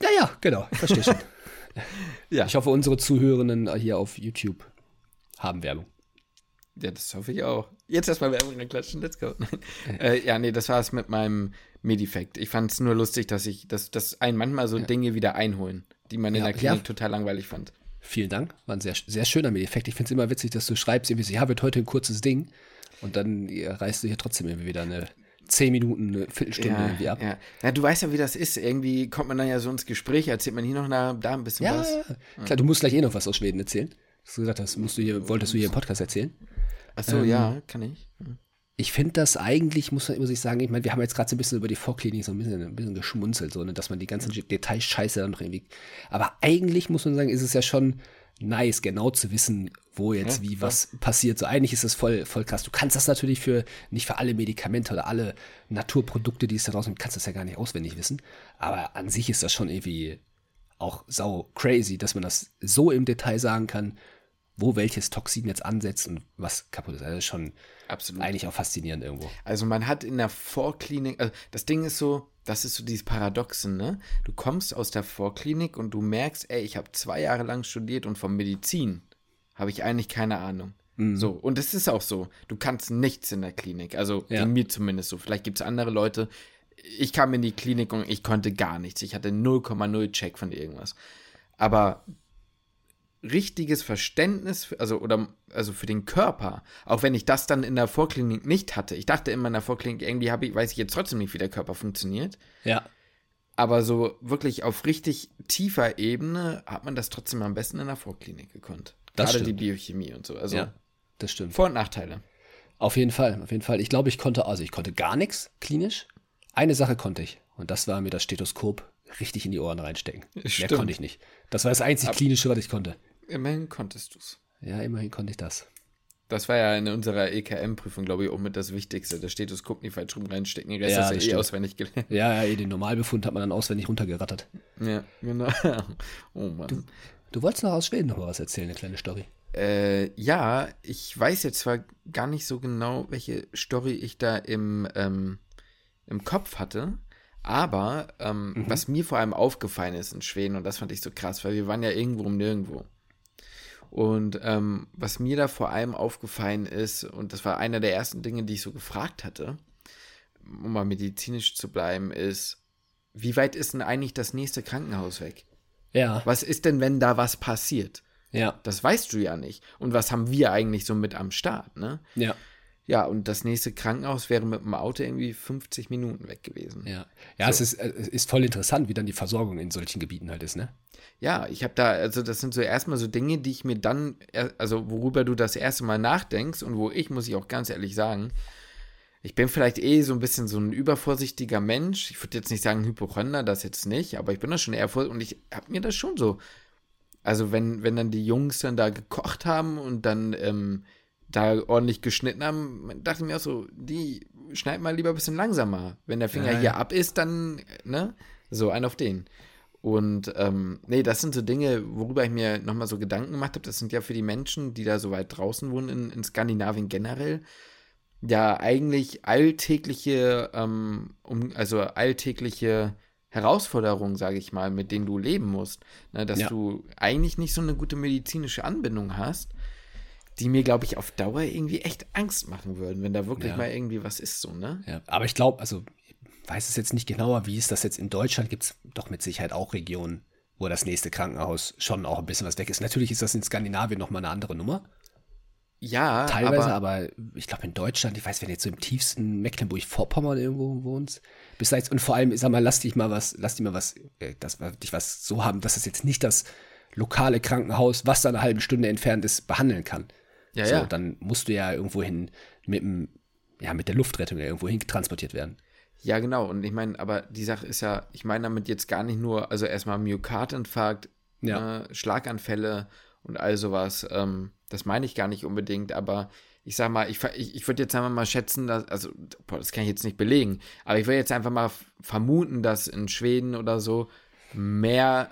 Ja, ja, genau. Ich verstehe schon. Ja. Ich hoffe, unsere Zuhörenden hier auf YouTube haben Werbung. Ja, das hoffe ich auch. Jetzt erstmal Werbung klatschen, let's go. äh, ja, nee, das war es mit meinem Medifact. Ich fand es nur lustig, dass ich, dass, dass einen manchmal so Dinge wieder einholen, die man in Ja, der Klinik ja. total langweilig fand. Vielen Dank. War ein sehr, sehr schöner Effekt. Ich finde es immer witzig, dass du schreibst, irgendwie so, ja, wird heute ein kurzes Ding. Und dann ja, reißt du hier trotzdem irgendwie wieder eine 10 Minuten, eine Viertelstunde Ja, irgendwie ab. ja. ja, du weißt ja, wie das ist. Irgendwie kommt man dann ja so ins Gespräch, erzählt man hier noch na, da ein bisschen Ja, was. ja. klar, du musst gleich eh noch was aus Schweden erzählen. Hast du gesagt, das musst du hier, wolltest du hier im Podcast erzählen? Ach so, Ähm, ja, kann ich. Ich finde das eigentlich, muss man muss ich sagen, ich meine, wir haben jetzt gerade so ein bisschen über die Vorklinik so ein bisschen, ein bisschen geschmunzelt, so, ne, dass man die ganzen Detailscheiße dann noch irgendwie. Aber eigentlich muss man sagen, ist es ja schon nice, genau zu wissen, wo jetzt wie was passiert. So eigentlich ist das voll, voll krass. Du kannst das natürlich für, nicht für alle Medikamente oder alle Naturprodukte, die es da draußen gibt, kannst das ja gar nicht auswendig wissen. Aber an sich ist das schon irgendwie auch sau crazy, dass man das so im Detail sagen kann, wo welches Toxin jetzt ansetzt und was kaputt ist. Also das ist schon Absolut. eigentlich auch faszinierend irgendwo. Also man hat in der Vorklinik, also das Ding ist so, das ist so dieses Paradoxen, ne? Du kommst aus der Vorklinik und du merkst, ey, ich habe zwei Jahre lang studiert und von Medizin habe ich eigentlich keine Ahnung. Mhm. So, und es ist auch so, du kannst nichts in der Klinik, also Ja. in mir zumindest so. Vielleicht gibt es andere Leute, ich kam in die Klinik und ich konnte gar nichts. Ich hatte 0,0 Check von irgendwas. Aber richtiges Verständnis, für- also oder also für den Körper, auch wenn ich das dann in der Vorklinik nicht hatte. Ich dachte immer in der Vorklinik, irgendwie habe ich, weiß ich jetzt trotzdem nicht, wie der Körper funktioniert. Ja. Aber so wirklich auf richtig tiefer Ebene hat man das trotzdem am besten in der Vorklinik gekonnt. Das Gerade die stimmt. Biochemie und so. Also ja, das stimmt. Vor- und Nachteile. Auf jeden Fall, auf jeden Fall. Ich glaube, ich konnte, also ich konnte gar nichts klinisch. Eine Sache konnte ich. Und das war mir das Stethoskop richtig in die Ohren reinstecken. Mehr Stimmt. konnte ich nicht. Das war das einzig klinische, was ich konnte. Immerhin konntest du es. Ja, immerhin konnte ich das. Das war ja in unserer EKM-Prüfung, glaube ich, auch mit das Wichtigste. Das Stethoskop nicht falsch rum reinstecken. Den Rest Ja, hast du das eh stimmt. auswendig gelernt. Ja, ja, den Normalbefund hat man dann auswendig runtergerattert. Ja, genau. Oh Mann. Du wolltest noch aus Schweden noch mal was erzählen, eine kleine Story. Äh, ja, ich weiß jetzt zwar gar nicht so genau, welche Story ich da im, ähm, im Kopf hatte, aber ähm, was mir vor allem aufgefallen ist in Schweden, und das fand ich so krass, weil wir waren ja irgendwo um nirgendwo. Und ähm, was mir da vor allem aufgefallen ist, und das war einer der ersten Dinge, die ich so gefragt hatte, um mal medizinisch zu bleiben, ist, wie weit ist denn eigentlich das nächste Krankenhaus weg? Ja, Was ist denn, wenn da was passiert? ja, Das weißt du ja nicht. Und was haben wir eigentlich so mit am Start, ne? ja. Ja, und das nächste Krankenhaus wäre mit dem Auto irgendwie 50 Minuten weg gewesen. Ja, ja es, ist, äh, es ist voll interessant, wie dann die Versorgung in solchen Gebieten halt ist, ne? Ja, ich habe da, also das sind so erstmal so Dinge, die ich mir dann, er- also worüber du das erste Mal nachdenkst und wo ich, muss ich auch ganz ehrlich sagen, ich bin vielleicht eh so ein bisschen so ein übervorsichtiger Mensch. Ich würde jetzt nicht sagen Hypochonder, das jetzt nicht, aber ich bin da schon eher vor und ich habe mir das schon so. Also wenn, wenn dann die Jungs dann da gekocht haben und dann ähm, da ordentlich geschnitten haben, dachte ich mir auch so, die schneid mal lieber ein bisschen langsamer. Wenn der Finger Ja, hier ab ist, dann, ne? So, ein auf den. Und ähm, nee, das sind so Dinge, worüber ich mir nochmal so Gedanken gemacht habe. Das sind ja für die Menschen, die da so weit draußen wohnen, in, in Skandinavien generell, ja eigentlich alltägliche, ähm, um, also alltägliche Herausforderungen, sage ich mal, mit denen du leben musst. Ne, dass Ja. du eigentlich nicht so eine gute medizinische Anbindung hast, die mir, glaube ich, auf Dauer irgendwie echt Angst machen würden, wenn da wirklich Ja. mal irgendwie was ist, so, ne? Ja, aber ich glaube, also ich weiß es jetzt nicht genauer, wie ist das jetzt in Deutschland? Gibt es doch mit Sicherheit auch Regionen, wo das nächste Krankenhaus schon auch ein bisschen was weg ist. Natürlich ist das in Skandinavien nochmal eine andere Nummer. Ja, Teilweise, aber, aber, ich glaube in Deutschland, ich weiß, wenn du jetzt so im tiefsten Mecklenburg-Vorpommern irgendwo wohnst, bis da jetzt, und vor allem, ich sag mal, lass dich mal was, lass dich mal was, äh, das, dich was so haben, dass das jetzt nicht das lokale Krankenhaus, was da eine halbe Stunde entfernt ist, behandeln kann. Ja, so, ja. dann musst du ja irgendwo hin mit dem, ja, mit der Luftrettung ja irgendwo hin transportiert werden. Ja, genau. Und ich meine, aber die Sache ist ja, ich meine damit jetzt gar nicht nur, also erstmal Myokardinfarkt, Ja. äh, Schlaganfälle und all sowas. Ähm, das meine ich gar nicht unbedingt, aber ich sag mal, ich, ich, ich würde jetzt einfach mal schätzen, dass, also, boah, das kann ich jetzt nicht belegen, aber ich würde jetzt einfach mal vermuten, dass in Schweden oder so mehr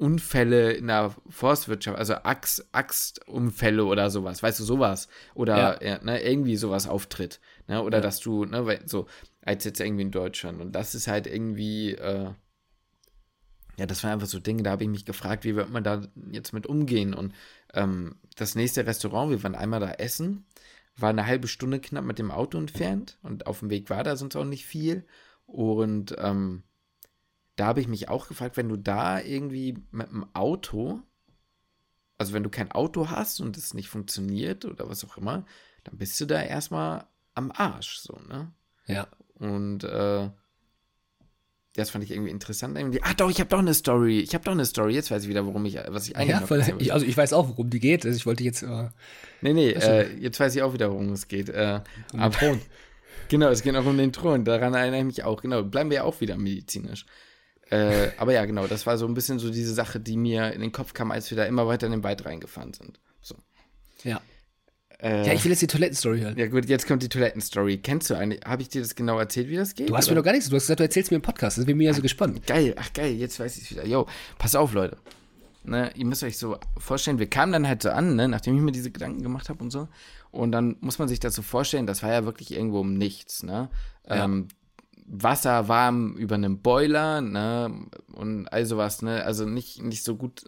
Unfälle in der Forstwirtschaft, also Axt, Axtunfälle oder sowas, weißt du, sowas. Oder ja. ne, irgendwie sowas auftritt. Ne? Oder Ja. dass du, ne, so, als jetzt irgendwie in Deutschland. Und das ist halt irgendwie, äh, ja, das waren einfach so Dinge, da habe ich mich gefragt, wie wird man da jetzt mit umgehen? Und ähm, das nächste Restaurant, wir waren einmal da essen, war eine halbe Stunde knapp mit dem Auto entfernt und auf dem Weg war da sonst auch nicht viel. Und ähm, da habe ich mich auch gefragt, wenn du da irgendwie mit dem Auto, also wenn du kein Auto hast und es nicht funktioniert oder was auch immer, dann bist du da erstmal am Arsch, so, ne? Ja. Und äh, das fand ich irgendwie interessant. Irgendwie. Ah, doch, ich habe doch eine Story. Ich habe doch eine Story. Jetzt weiß ich wieder, warum ich, was ich eigentlich Ja, voll, ich, also ich weiß auch, worum die geht. Also ich wollte jetzt äh, Nee, nee, Ach äh, jetzt weiß ich auch wieder, worum es geht. Äh, um aber, Thron. Genau, es geht auch um den Thron. Daran erinnere ich mich auch. Genau, bleiben wir ja auch wieder medizinisch. Äh, aber ja, genau, das war so ein bisschen so diese Sache, die mir in den Kopf kam, als wir da immer weiter in den Wald reingefahren sind. So. Ja. Äh, ja, ich will jetzt die Toilettenstory hören. ja gut, jetzt kommt die Toilettenstory. Kennst du eigentlich, habe ich dir das genau erzählt, wie das geht? Du hast mir oder? noch gar nichts, du hast gesagt, du erzählst mir im Podcast. Das bin mir ja so gespannt. Geil, ach geil, jetzt weiß ich es wieder. Yo, pass auf, Leute. Ne, ihr müsst euch so vorstellen, wir kamen dann halt so an, ne, nachdem ich mir diese Gedanken gemacht habe und so. Und dann muss man sich das so vorstellen, das war ja wirklich irgendwo um nichts, ne? Ja. Ähm, Wasser warm über einem Boiler, ne? Und all sowas, ne? Also nicht, nicht so gut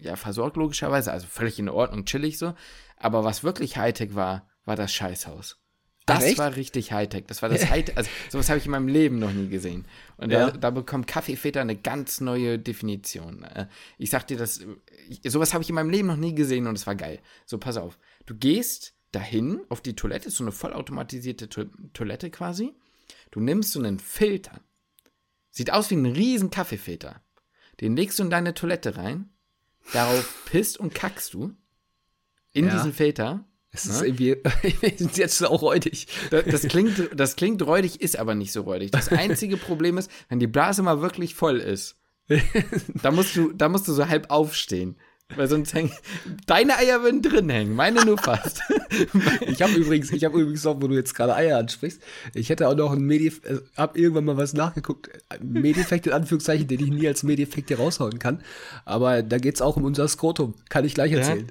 ja, versorgt, logischerweise, also völlig in Ordnung, chillig so. Aber was wirklich Hightech war, war das Scheißhaus. Ach, Das echt? war richtig Hightech. Das war das Hightech. Also, sowas habe ich in meinem Leben noch nie gesehen. Und Ja. da, da bekommt Kaffeefeter eine ganz neue Definition. Äh, Ich sag dir das, ich, sowas habe ich in meinem Leben noch nie gesehen und es war geil. So, pass auf. Du gehst dahin auf die Toilette, ist so eine vollautomatisierte to Toilette quasi. Du nimmst so einen Filter. Sieht aus wie ein riesen Kaffeefilter. Den legst du in deine Toilette rein. Darauf pisst und kackst du. In Ja. diesen Filter. Es ist Ne? irgendwie, jetzt auch räudig. Das, das, klingt, das klingt räudig, ist aber nicht so räudig. Das einzige Problem ist, wenn die Blase mal wirklich voll ist, da musst du, da musst du so halb aufstehen. Weil sonst hängen. Deine Eier würden drin hängen, meine nur fast. Ich habe übrigens, ich habe übrigens noch, wo du jetzt gerade Eier ansprichst, ich hätte auch noch ein Medif, äh, hab irgendwann mal was nachgeguckt, ein Medifekt in Anführungszeichen, den ich nie als Medifekt hier raushauen kann. Aber da geht's auch um unser Skrotum. Kann ich gleich erzählen.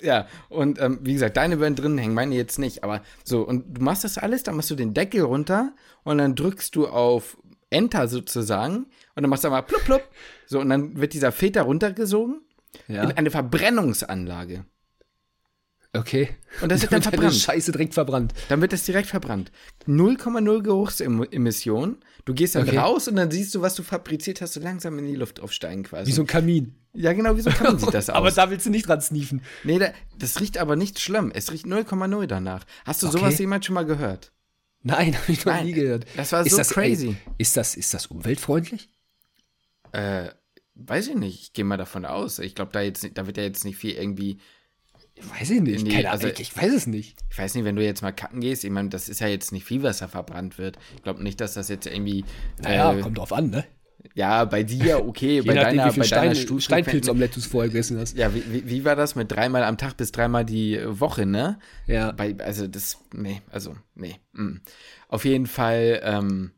ja, und ähm, wie gesagt, deine würden drin hängen, meine jetzt nicht. Aber so, und du machst das alles, dann machst du den Deckel runter und dann drückst du auf Enter sozusagen und dann machst du mal plupp, plupp. So, und dann wird dieser Filter runtergesogen Ja. in eine Verbrennungsanlage. Okay. Und das wird dann Damit deine verbrannt. Scheiße direkt verbrannt. Dann wird das direkt verbrannt. 0,0 Geruchsemission. Du gehst dann Okay. raus und dann siehst du, was du fabriziert hast, so langsam in die Luft aufsteigen quasi. Wie so ein Kamin. Ja, genau, wieso kann man sich das aus? Aber da willst du nicht dran sniefen. nee, da, das riecht aber nicht schlimm. Es riecht 0,0 danach. Hast du Okay. sowas jemand schon mal gehört? Nein, habe ich noch Nein, nie gehört. das war ist so das, crazy. Ey, ist, das, ist das umweltfreundlich? Äh, weiß ich nicht. Ich gehe mal davon aus. Ich glaube, da jetzt, da wird ja jetzt nicht viel irgendwie. Weiß ich nicht. Keine also- Ahnung, ich weiß es nicht. Ich weiß nicht, wenn du jetzt mal kacken gehst, ich meine, das ist ja jetzt nicht viel, was da verbrannt wird. Ich glaube nicht, dass das jetzt irgendwie. Naja, äh, kommt drauf an, ne? ja, bei dir, okay, bei nachdem, deiner, bei deiner Stein, Stufe- Steinpilzomelett du vorher gegessen hast. Ja, wie, wie, wie war das mit dreimal am Tag bis dreimal die Woche, ne? Ja. Bei, also das, nee, also, nee. Mm. Auf jeden Fall ähm,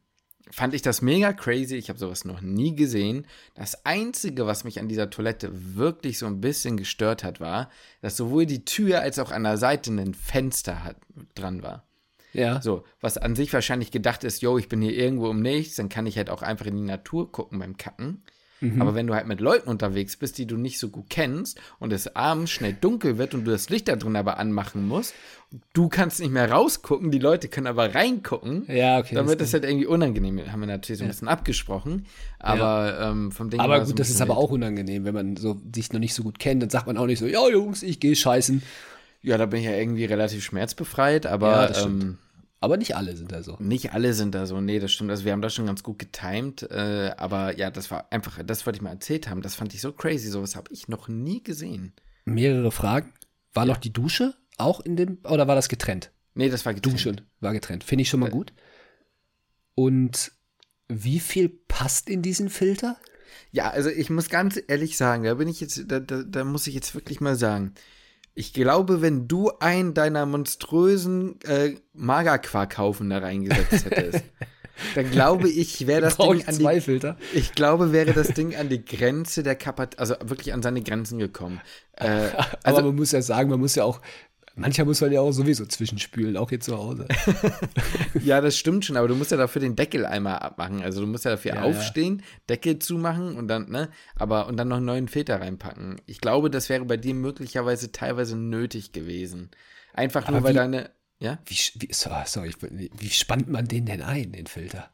fand ich das mega crazy. Ich habe sowas noch nie gesehen. Das Einzige, was mich an dieser Toilette wirklich so ein bisschen gestört hat, war, dass sowohl die Tür als auch an der Seite ein Fenster hat, dran war. Ja. So, was an sich wahrscheinlich gedacht ist, yo, ich bin hier irgendwo um nichts, dann kann ich halt auch einfach in die Natur gucken beim Kacken. Aber wenn du halt mit Leuten unterwegs bist, die du nicht so gut kennst und es abends schnell dunkel wird und du das Licht da drin aber anmachen musst, du kannst nicht mehr rausgucken, die Leute können aber reingucken. Ja, okay. Dann wird das das halt irgendwie unangenehm. Haben wir natürlich so ein bisschen abgesprochen. Aber ähm, vom Ding aber war so gut, das ist aber auch unangenehm, wenn man so sich noch nicht so gut kennt, dann sagt man auch nicht so, ja Jungs, ich gehe scheißen. Ja, da bin ich ja irgendwie relativ schmerzbefreit, aber Ja, ähm, Aber nicht alle sind da so. Nicht alle sind da so, nee, das stimmt. Also wir haben das schon ganz gut getimed, äh, aber ja, das war einfach, das wollte ich mal erzählt haben. Das fand ich so crazy, sowas habe ich noch nie gesehen. Mehrere Fragen. War noch die Dusche auch in dem, oder war das getrennt? Nee, das war getrennt. Dusche war getrennt. Finde ich schon mal gut. Und wie viel passt in diesen Filter? Ja, also ich muss ganz ehrlich sagen, da bin ich jetzt, da, da, da muss ich jetzt wirklich mal sagen. Ich glaube, wenn du einen deiner monströsen äh, Magerquarkhaufen da reingesetzt hättest, dann glaube ich, wäre das Ding an zwei die, Filter? ich glaube, wäre das Ding an die Grenze der Kapazität, also wirklich an seine Grenzen gekommen. Äh, Aber man muss ja sagen, man muss ja auch, mancher muss man ja auch sowieso zwischenspülen, auch hier zu Hause. Ja, das stimmt schon, aber du musst ja dafür den Deckel einmal abmachen. Also du musst ja dafür Ja, aufstehen, Deckel zumachen und dann, ne, aber und dann noch einen neuen Filter reinpacken. Ich glaube, das wäre bei dir möglicherweise teilweise nötig gewesen. Einfach nur, Aber weil wie- deine, ja, Wie, wie, so- sorry, wie spannt man den denn ein, den Filter?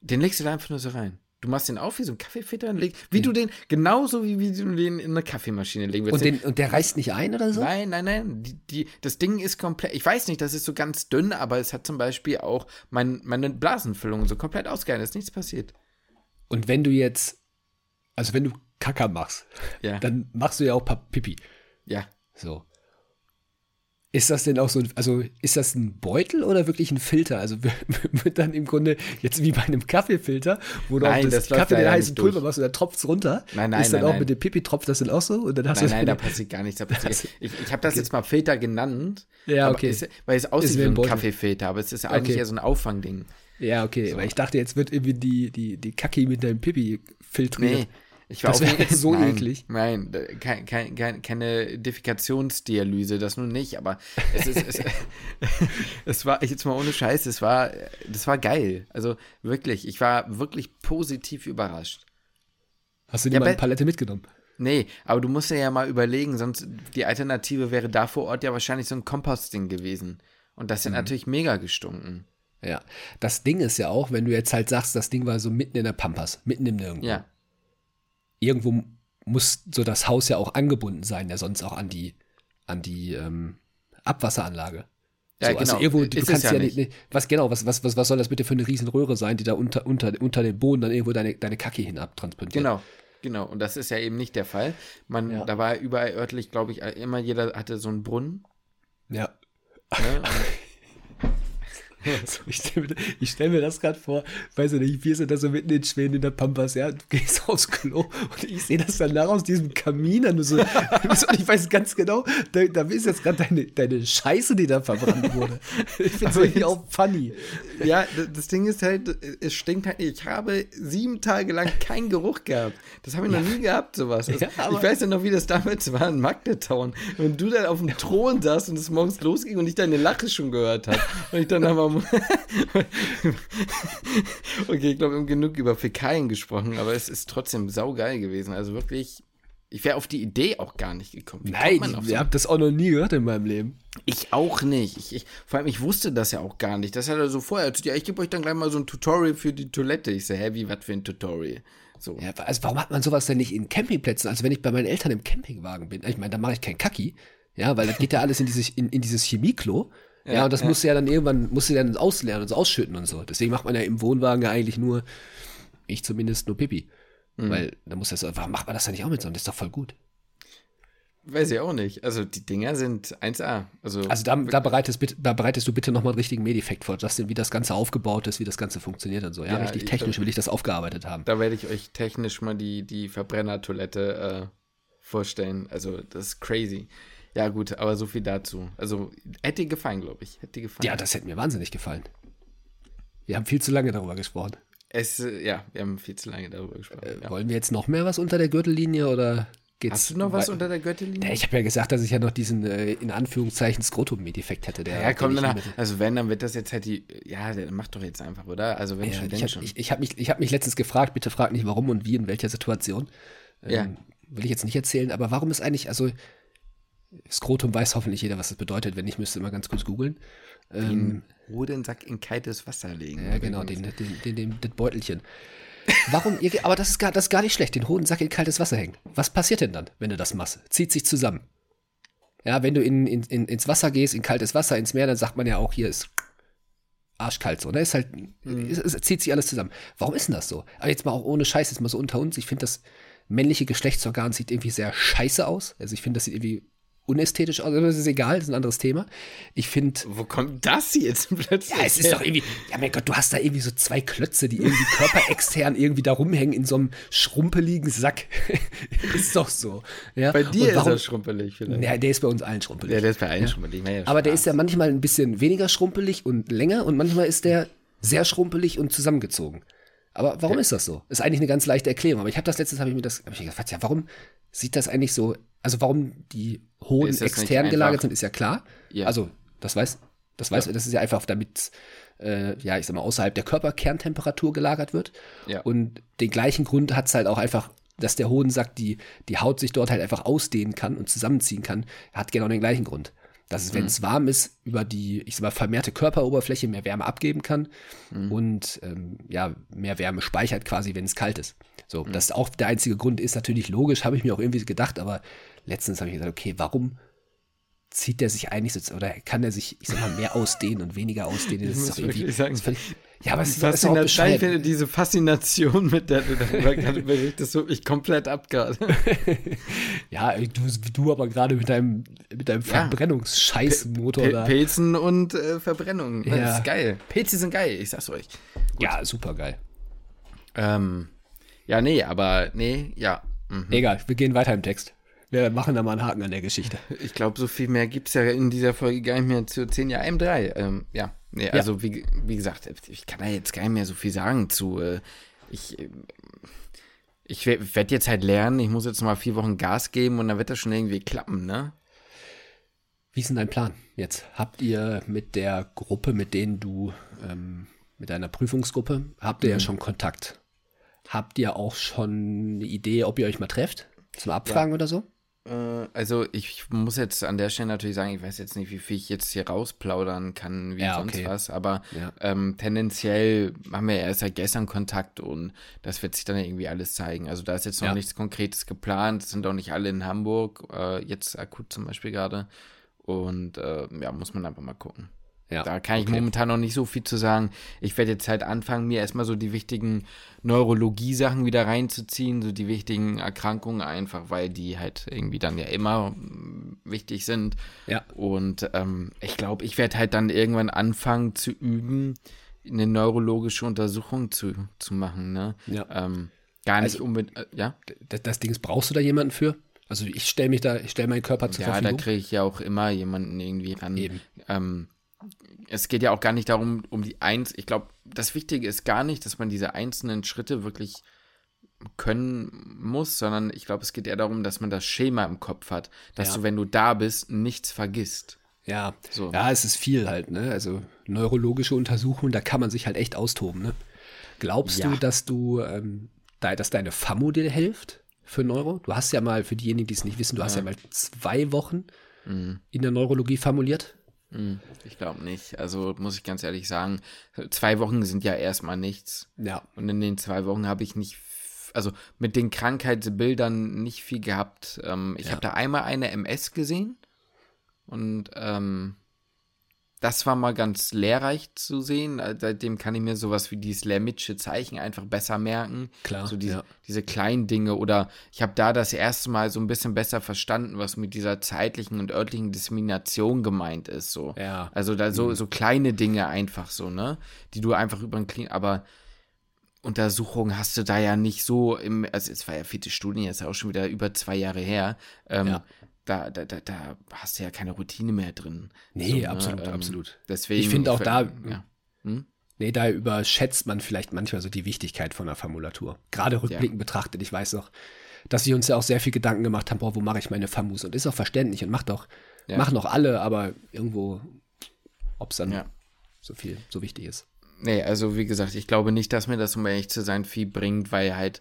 den legst du da einfach nur so rein. Du machst den auf wie so ein Kaffeefilter und legst, wie du den, genauso wie, wie du den in eine Kaffeemaschine legen würdest. Und, den, und der reißt nicht ein oder so? Nein, nein, nein. Die, die, das Ding ist komplett. Ich weiß nicht, das ist so ganz dünn, aber es hat zum Beispiel auch mein, meine Blasenfüllung so komplett ausgehalten. ist nichts passiert. Und wenn du jetzt, also wenn du Kacker machst, Ja. dann machst du ja auch Pipi. Ja. So. Ist das denn auch so, ein- also ist das ein Beutel oder wirklich ein Filter? Also wird dann im Grunde jetzt wie bei einem Kaffeefilter, wo du Nein, auf das das Kaffee den heißen Pulver machst und dann tropft es runter. Nein, nein, Ist dann nein, auch nein. mit dem Pipi tropft das dann auch so? Und dann hast Nein, nein, da passiert gar nichts. Passiert, ich ich habe das jetzt mal Filter genannt. Ja, aber okay. Es, weil es aussieht Ist wie ein ein. Kaffeefilter, aber es ist eigentlich Okay. eher so ein Auffangding. Ja, okay, weil ich dachte, jetzt wird irgendwie die, die, die Kacke mit deinem Pipi filtriert. Nee. Ich war Das wäre jeden- so nein, eklig. Nein, kein, kein, kein, keine Defikationsdialyse, das nun nicht, aber es ist, es, es war, jetzt mal ohne Scheiß, es war, das war geil. Also wirklich, ich war wirklich positiv überrascht. Hast du dir Ja, mal eine Palette mitgenommen? Nee, aber du musst dir ja mal überlegen, sonst die Alternative wäre da vor Ort ja wahrscheinlich so ein Komposting gewesen. Und das hat Mhm. natürlich mega gestunken. Ja. Das Ding ist ja auch, wenn du jetzt halt sagst, das Ding war so mitten in der Pampas, mitten im Nirgendwo. Ja. Irgendwo muss so das Haus ja auch angebunden sein, ja sonst auch an die, an die ähm, Abwasseranlage. Ja, so, also genau. irgendwo, du Ist kannst ja ja, nicht. nicht. Was genau, was, was, was, was soll das bitte für eine Riesenröhre sein, die da unter, unter, unter den Boden dann irgendwo deine, deine Kacke hinabtransportiert? Genau, genau. Und das ist ja eben nicht der Fall. Man, Ja. Da war überall örtlich, glaube ich, immer jeder hatte so einen Brunnen. Ja. Ne? So, ich stelle mir, ich stell mir das gerade vor, weiß ich nicht, wir sind da so mitten in Schweden in der Pampas, ja, du gehst aufs Klo und ich sehe das dann nach aus diesem Kamin an, du so, ich weiß ganz genau, da, da ist jetzt gerade deine, deine Scheiße, die da verbrannt wurde. Ich finde es jetzt- auch funny. ja, das Ding ist halt, es stinkt halt. Ich habe sieben Tage lang keinen Geruch gehabt. Das habe ich noch nie gehabt, sowas. Also, Ja, ich weiß ja noch, wie das damals war in Magdetown. Wenn du dann auf dem Thron saßt und es morgens losging und ich deine Lache schon gehört habe. Und ich dann aber. okay, ich glaube, wir haben genug über Fäkalien gesprochen, aber es ist trotzdem saugeil gewesen. Also wirklich. Ich wäre auf die Idee auch gar nicht gekommen. Wie Nein, ich so habe das auch noch nie gehört in meinem Leben. ich auch nicht. Ich, ich, vor allem, ich wusste das ja auch gar nicht. Das hat er so vorher ja, ich gebe euch dann gleich mal so ein Tutorial für die Toilette. Ich so, hä, wie, was für ein Tutorial? So. Ja, also warum hat man sowas denn nicht in Campingplätzen? Also wenn ich bei meinen Eltern im Campingwagen bin, ich meine, da mache ich kein Kacki, ja, weil das geht ja alles in, dieses, in, in dieses Chemieklo. Ja, Ja, und das ja. musst du ja dann irgendwann, musst du dann auslernen und so ausschütten und so. Deswegen macht man ja im Wohnwagen ja eigentlich nur, ich zumindest nur Pipi. Mhm. Weil da muss das, warum macht man das dann nicht auch mit so? Das ist doch voll gut. Weiß ich auch nicht. Also die Dinger sind 1A. Also, Also da, da, bereitest, da bereitest du bitte nochmal einen richtigen Medifekt vor, Justin, wie das Ganze aufgebaut ist, wie das Ganze funktioniert und so. Ja, Ja, richtig ich- technisch will ich das aufgearbeitet haben. da werde ich euch technisch mal die, die Verbrennertoilette äh, vorstellen. Also das ist crazy. Ja gut, aber so viel dazu. Also hätte dir gefallen, glaube ich. Hätte dir gefallen. Ja, das hätte mir wahnsinnig gefallen. Wir haben viel zu lange darüber gesprochen. Es, äh, ja, wir haben viel zu lange darüber gesprochen. ja. Wollen wir jetzt noch mehr was unter der Gürtellinie oder geht's? Hast du noch was unter der Gürtellinie? Ich habe ja gesagt, dass ich ja noch diesen äh, in Anführungszeichen Skrotum-Medifekt hätte. Der, Ja, komm, dann, also wenn, dann wird das jetzt halt die, ja, dann mach doch jetzt einfach, oder? Also wenn ja, schon, ich habe schon. ich, ich hab mich, ich hab mich letztens gefragt, bitte frag nicht warum und wie, in welcher Situation. Ähm, Ja. Will ich jetzt nicht erzählen, aber warum ist eigentlich, also Skrotum weiß hoffentlich jeder, was das bedeutet, wenn nicht, müsste immer ganz kurz googeln. Ähm, den Hodensack in kaltes Wasser legen. Ja, genau, den, den, den, den, das Beutelchen. Warum ihr, aber das ist, gar, das ist gar nicht schlecht, den Hodensack in kaltes Wasser hängen. Was passiert denn dann, wenn du das machst? Zieht sich zusammen. Ja, wenn du in, in, in, ins Wasser gehst, in kaltes Wasser, ins Meer, dann sagt man ja auch, hier ist arschkalt so, ne? Ist halt, es, es zieht sich alles zusammen. Warum ist denn das so? Aber jetzt mal auch ohne Scheiß, jetzt mal so unter uns. Ich finde, das männliche Geschlechtsorgan sieht irgendwie sehr scheiße aus. Also ich finde, das sieht irgendwie unästhetisch aus. Aber das ist egal, das ist ein anderes Thema. Ich finde, Wo kommt das jetzt plötzlich? ja, es ist her? doch irgendwie, ja mein Gott, du hast da irgendwie so zwei Klötze, die irgendwie körperextern irgendwie da rumhängen in so einem schrumpeligen Sack. ist doch so. Ja? Bei dir Und ist warum, er schrumpelig vielleicht. Ja, der ist bei uns allen schrumpelig. Ja, der ist bei allen schrumpelig. Ja, Aber der ist ja manchmal ein bisschen weniger schrumpelig und länger und manchmal ist der sehr schrumpelig und zusammengezogen. Aber warum ist das so? Ist eigentlich eine ganz leichte Erklärung. Aber ich habe das letztens, habe ich mir das, habe ich gefragt, ja, warum sieht das eigentlich so, also warum die Hoden extern gelagert sind, ist ja klar. Ja. Also, das weiß, das weiß, das ist ja einfach, damit, äh, ja, ich sag mal, außerhalb der Körperkerntemperatur gelagert wird. Ja. Und den gleichen Grund hat es halt auch einfach, dass der Hodensack die, die Haut sich dort halt einfach ausdehnen kann und zusammenziehen kann, hat genau den gleichen Grund. Dass es, Mhm. wenn es warm ist, über die, ich sag mal, vermehrte Körperoberfläche mehr Wärme abgeben kann Mhm. und ähm, ja, mehr Wärme speichert quasi, wenn es kalt ist. Mhm. So, das auch der einzige Grund ist natürlich logisch, habe ich mir auch irgendwie gedacht, aber letztens habe ich gesagt, okay, warum zieht der sich eigentlich so, oder kann er sich, ich sag mal, mehr ausdehnen und weniger ausdehnen? Das ist doch irgendwie, sagen, das ist völlig, ja, aber es ist, auch Faszination, ich finde diese Faszination, mit der du darüber gerade berichtest, so ich komplett ab gerade. Ja, du, du aber gerade mit deinem, mit deinem Verbrennungsscheißmotor Pil- da. Pilzen und äh, Verbrennung. Ja. Das ist geil. Pilze sind geil, ich sag's euch. Ja, super geil. Ähm, ja, nee, aber nee, ja. Mhm. Egal, wir gehen weiter im Text. Wir machen da mal einen Haken an der Geschichte. Ich glaube, so viel mehr gibt's ja in dieser Folge gar nicht mehr zu 10 Jahr M3. Ähm, ja, nee, also wie, wie gesagt, ich kann da jetzt gar nicht mehr so viel sagen zu. Äh, ich äh, ich werde jetzt halt lernen, ich muss jetzt noch mal vier Wochen Gas geben und dann wird das schon irgendwie klappen, ne? Wie ist denn dein Plan jetzt? Habt ihr mit der Gruppe, mit denen du, ähm, mit deiner Prüfungsgruppe, habt ihr ja schon Kontakt? Habt ihr auch schon eine Idee, ob ihr euch mal trefft? Zum Abfragen oder so? Äh, also ich muss jetzt an der Stelle natürlich sagen, ich weiß jetzt nicht, wie viel ich jetzt hier rausplaudern kann, wie Ja, sonst okay. was, aber Ja. ähm, tendenziell haben wir ja erst seit gestern Kontakt und das wird sich dann irgendwie alles zeigen. Also da ist jetzt noch Ja. nichts Konkretes geplant, es sind auch nicht alle in Hamburg, äh, jetzt akut zum Beispiel gerade. Und äh, ja, muss man einfach mal gucken. Ja. Da kann ich okay. momentan noch nicht so viel zu sagen. Ich werde jetzt halt anfangen, mir erstmal so die wichtigen Neurologie-Sachen wieder reinzuziehen, so die wichtigen Erkrankungen einfach, weil die halt irgendwie dann ja immer mm, wichtig sind. Ja. Und ähm, ich glaube, ich werde halt dann irgendwann anfangen zu üben, eine neurologische Untersuchung zu, zu machen. Ne? Ja. Ähm, gar nicht Also- unbedingt, äh, ja? Das, das Ding ist, brauchst du da jemanden für? Also ich stelle mich da, ich stelle meinen Körper zur Ja, da Verfügung. kriege ich ja auch immer jemanden irgendwie ran. Eben. Ähm, es geht ja auch gar nicht darum, um die Eins. Ich glaube, das Wichtige ist gar nicht, dass man diese einzelnen Schritte wirklich können muss, sondern ich glaube, es geht eher darum, dass man das Schema im Kopf hat, dass Ja. du, wenn du da bist, nichts vergisst. Ja, So. ja, es ist viel halt, ne? Also neurologische Untersuchungen, da kann man sich halt echt austoben, ne? Glaubst Ja. du, dass du, ähm, da, dass deine FAMO dir hilft für Neuro? Du hast ja mal, für diejenigen, die es nicht wissen, du hast ja mal zwei Wochen Mhm. in der Neurologie formuliert. Hm, Ich glaube nicht. Also muss ich ganz ehrlich sagen, zwei Wochen sind ja erstmal nichts. Ja. Und in den zwei Wochen habe ich nicht also mit den Krankheitsbildern nicht viel gehabt. Ähm, ich Ja. habe da einmal eine MS gesehen und ähm, das war mal ganz lehrreich zu sehen. Äh, Seitdem kann ich mir sowas wie dieses Lermitsche Zeichen einfach besser merken. Klar, So diese, ja. diese kleinen Dinge oder ich habe da das erste Mal so ein bisschen besser verstanden, was mit dieser zeitlichen und örtlichen Diskrimination gemeint ist. So. Ja. Also da so, so kleine Dinge einfach so, ne? Die du einfach über den Klin, aber Untersuchungen hast du da ja nicht so im, also es war ja vierte Studie, jetzt auch schon wieder über zwei Jahre her. Ähm, Ja. Da, da, da, da hast du ja keine Routine mehr drin. Nee, So, ne? absolut, Ähm, absolut. Deswegen. Ich finde auch da- Ja. Hm? Nee, da überschätzt man vielleicht manchmal so die Wichtigkeit von der Formulatur. Gerade rückblickend betrachtet. Ich weiß auch, dass wir uns ja auch sehr viel Gedanken gemacht haben, boah, wo mache ich meine Famus? Und ist auch verständlich und macht auch, Ja. machen auch alle, aber irgendwo, ob es dann Ja. so viel, so wichtig ist. Nee, also wie gesagt, ich glaube nicht, dass mir das, um ehrlich zu sein, viel bringt, weil halt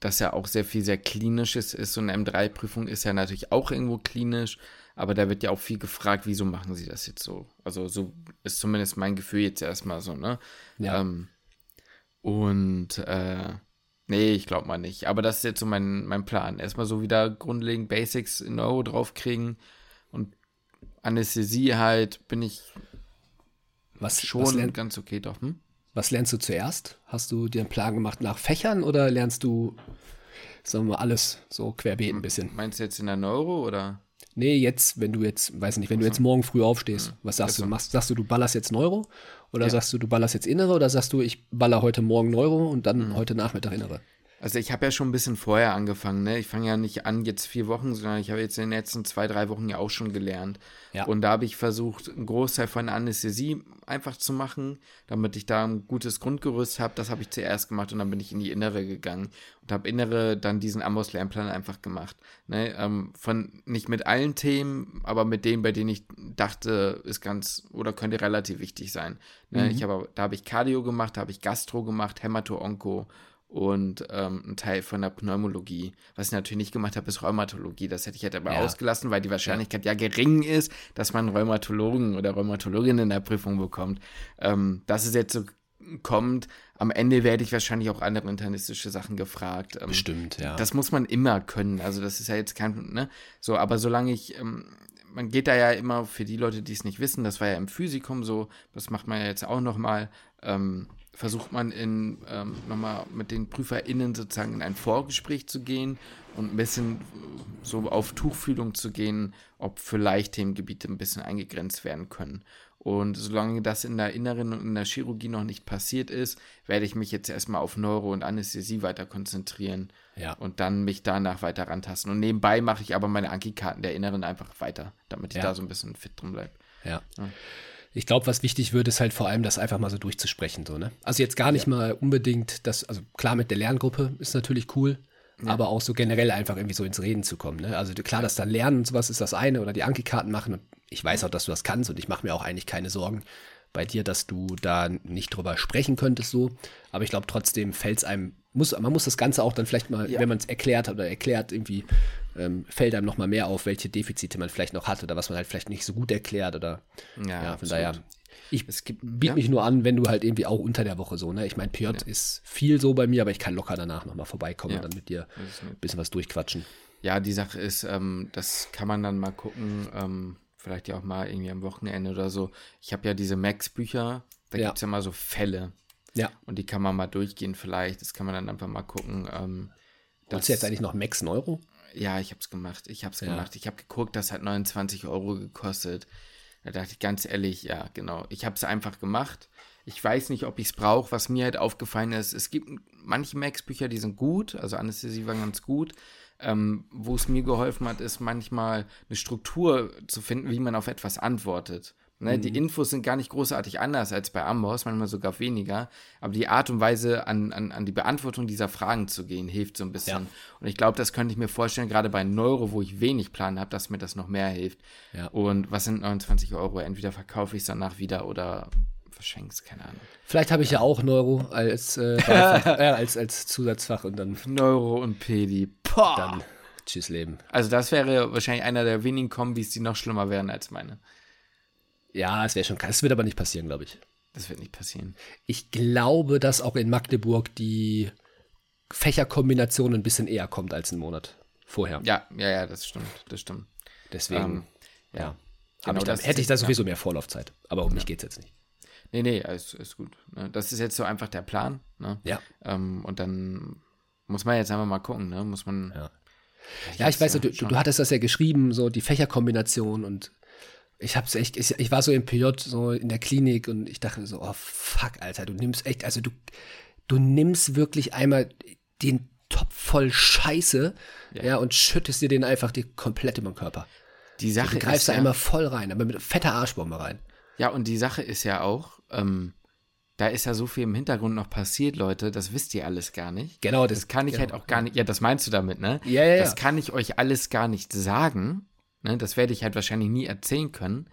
das ja auch sehr viel sehr klinisches ist. So eine M3-Prüfung ist ja natürlich auch irgendwo klinisch, aber da wird ja auch viel gefragt, wieso machen sie das jetzt so? Also so ist zumindest mein Gefühl jetzt erstmal so, ne? Ja. Ähm, und äh, nee, ich glaube mal nicht. Aber das ist jetzt so mein, mein Plan. Erstmal so wieder grundlegend Basics in Euro draufkriegen und Anästhesie halt bin ich Was, schon was, lern, ganz okay doch. Hm? Was lernst du zuerst? Hast du dir einen Plan gemacht nach Fächern oder lernst du, sagen wir mal, alles so querbeet ein bisschen? Meinst du jetzt in der Neuro oder? Nee, jetzt, wenn du jetzt, weiß nicht, wenn du jetzt morgen früh aufstehst, was sagst du? Machst, sagst du, du ballerst jetzt Neuro? Oder Ja. sagst du, du ballerst jetzt Innere? Oder sagst du, ich baller heute Morgen Neuro und dann heute Nachmittag Innere? Also ich habe ja schon ein bisschen vorher angefangen, ne? Ich fange ja nicht an jetzt vier Wochen, sondern ich habe jetzt in den letzten zwei, drei Wochen ja auch schon gelernt. Ja. Und da habe ich versucht, einen Großteil von der Anästhesie einfach zu machen, damit ich da ein gutes Grundgerüst habe. Das habe ich zuerst gemacht und dann bin ich in die Innere gegangen und habe Innere dann diesen Amos-Lernplan einfach gemacht. Ne? Ähm, von nicht mit allen Themen, aber mit denen, bei denen ich dachte, ist ganz oder könnte relativ wichtig sein. Ne? Ich habe, da habe ich Cardio gemacht, da habe ich Gastro gemacht, Hämato-Onko und ähm, ein Teil von der Pneumologie. Was ich natürlich nicht gemacht habe, ist Rheumatologie. Das hätte ich halt aber Ja. ausgelassen, weil die Wahrscheinlichkeit ja. gering ist, dass man Rheumatologen oder Rheumatologin in der Prüfung bekommt. Ähm, dass es jetzt so kommt, am Ende werde ich wahrscheinlich auch andere internistische Sachen gefragt. Ähm, Bestimmt, ja. das muss man immer können. Also das ist ja jetzt kein, ne? So, aber solange ich, ähm, man geht da ja immer, für die Leute, die es nicht wissen, das war ja im Physikum so, das macht man ja jetzt auch nochmal, ähm, versucht man in, ähm, nochmal mit den PrüferInnen sozusagen in ein Vorgespräch zu gehen und ein bisschen so auf Tuchfühlung zu gehen, ob vielleicht Themengebiete ein bisschen eingegrenzt werden können. Und solange das in der Inneren und in der Chirurgie noch nicht passiert ist, werde ich mich jetzt erstmal auf Neuro und Anästhesie weiter konzentrieren Ja. und dann mich danach weiter rantasten. Und nebenbei mache ich aber meine Anki-Karten der Inneren einfach weiter, damit ich Ja. da so ein bisschen fit drin bleibe. Ja. Ich glaube, was wichtig wird, ist halt vor allem, das einfach mal so durchzusprechen. So, ne? Also jetzt gar nicht mal unbedingt das, also klar mit der Lerngruppe ist natürlich cool, aber auch so generell einfach irgendwie so ins Reden zu kommen. Ne? Also klar, dass da Lernen und sowas ist das eine oder die Anki-Karten machen. Und ich weiß auch, dass du das kannst und ich mache mir auch eigentlich keine Sorgen bei dir, dass du da nicht drüber sprechen könntest so. Aber ich glaube trotzdem fällt es einem, muss, man muss das Ganze auch dann vielleicht mal, Ja. wenn man es erklärt oder erklärt, irgendwie ähm, fällt einem noch mal mehr auf, welche Defizite man vielleicht noch hat oder was man halt vielleicht nicht so gut erklärt oder Ja, ja, von daher. Ich Es gibt- biete ja. mich nur an, wenn du halt irgendwie auch unter der Woche so, ne? Ich meine, PJ ist viel so bei mir, aber ich kann locker danach nochmal vorbeikommen Ja. und dann mit dir ein bisschen was durchquatschen. Ja, die Sache ist, ähm, das kann man dann mal gucken, ähm, vielleicht ja auch mal irgendwie am Wochenende oder so. Ich habe ja diese Max-Bücher, da Ja. gibt es ja mal so Fälle Ja. und die kann man mal durchgehen vielleicht. Das kann man dann einfach mal gucken. Ähm, Hast du jetzt eigentlich noch Max einen Euro? Ja, ich hab's gemacht. Ich hab's Ja. gemacht. Ich habe geguckt, das hat 29 Euro gekostet. Da dachte ich ganz ehrlich, ja, genau. Ich habe es einfach gemacht. Ich weiß nicht, ob ich es brauche. Was mir halt aufgefallen ist, es gibt manche Max-Bücher, die sind gut. Also Anästhesie war ganz gut. Ähm, Wo es mir geholfen hat, ist manchmal eine Struktur zu finden, wie man auf etwas antwortet. Ne, Die Infos sind gar nicht großartig anders als bei Amboss, manchmal sogar weniger. Aber die Art und Weise, an, an, an die Beantwortung dieser Fragen zu gehen, hilft so ein bisschen. Ja. Und ich glaube, das könnte ich mir vorstellen, gerade bei Neuro, wo ich wenig Plan habe, dass mir das noch mehr hilft. Ja. Und was sind 29 Euro? Entweder verkaufe ich es danach wieder oder verschenke es, keine Ahnung. Vielleicht habe ich ja auch Neuro als, äh, äh, als, als Zusatzfach und dann, Neuro und Pedi. Poh. dann tschüss Leben. Also das wäre wahrscheinlich einer der wenigen Kombis, die noch schlimmer wären als meine. Ja, es wäre schon krass. Es wird aber nicht passieren, glaube ich. Das wird nicht passieren. Ich glaube, dass auch in Magdeburg die Fächerkombination ein bisschen eher kommt als einen Monat vorher. Ja, ja, ja, das stimmt, das stimmt. Deswegen, Ähm, ja. genau ich da, hätte ich da sowieso mehr Vorlaufzeit. Aber um mich geht's jetzt nicht. Nee, nee, ist, ist gut. Ne? Das ist jetzt so einfach der Plan. Ne? Ja. Ähm, und dann muss man jetzt einfach mal gucken, ne? Muss man. Ja. Ja, ich weiß, du, du, du hattest das ja geschrieben, so die Fächerkombination und ich hab's echt, ich, ich war so im PJ, so in der Klinik und ich dachte so, oh fuck, Alter, du nimmst echt, also du, du nimmst wirklich einmal den Topf voll Scheiße, ja, und schüttest dir den einfach dir komplett über den Körper. Die Sache Du greifst ist da ja, einmal voll rein, aber mit fetter Arschbombe rein. Ja, und die Sache ist ja auch, ähm, da ist ja so viel im Hintergrund noch passiert, Leute, das wisst ihr alles gar nicht. Genau, Das kann ich halt auch gar nicht, ja, das meinst du damit, ne? Ja, ja, Das ja. kann ich euch alles gar nicht sagen. Ne? Das werde ich halt wahrscheinlich nie erzählen können.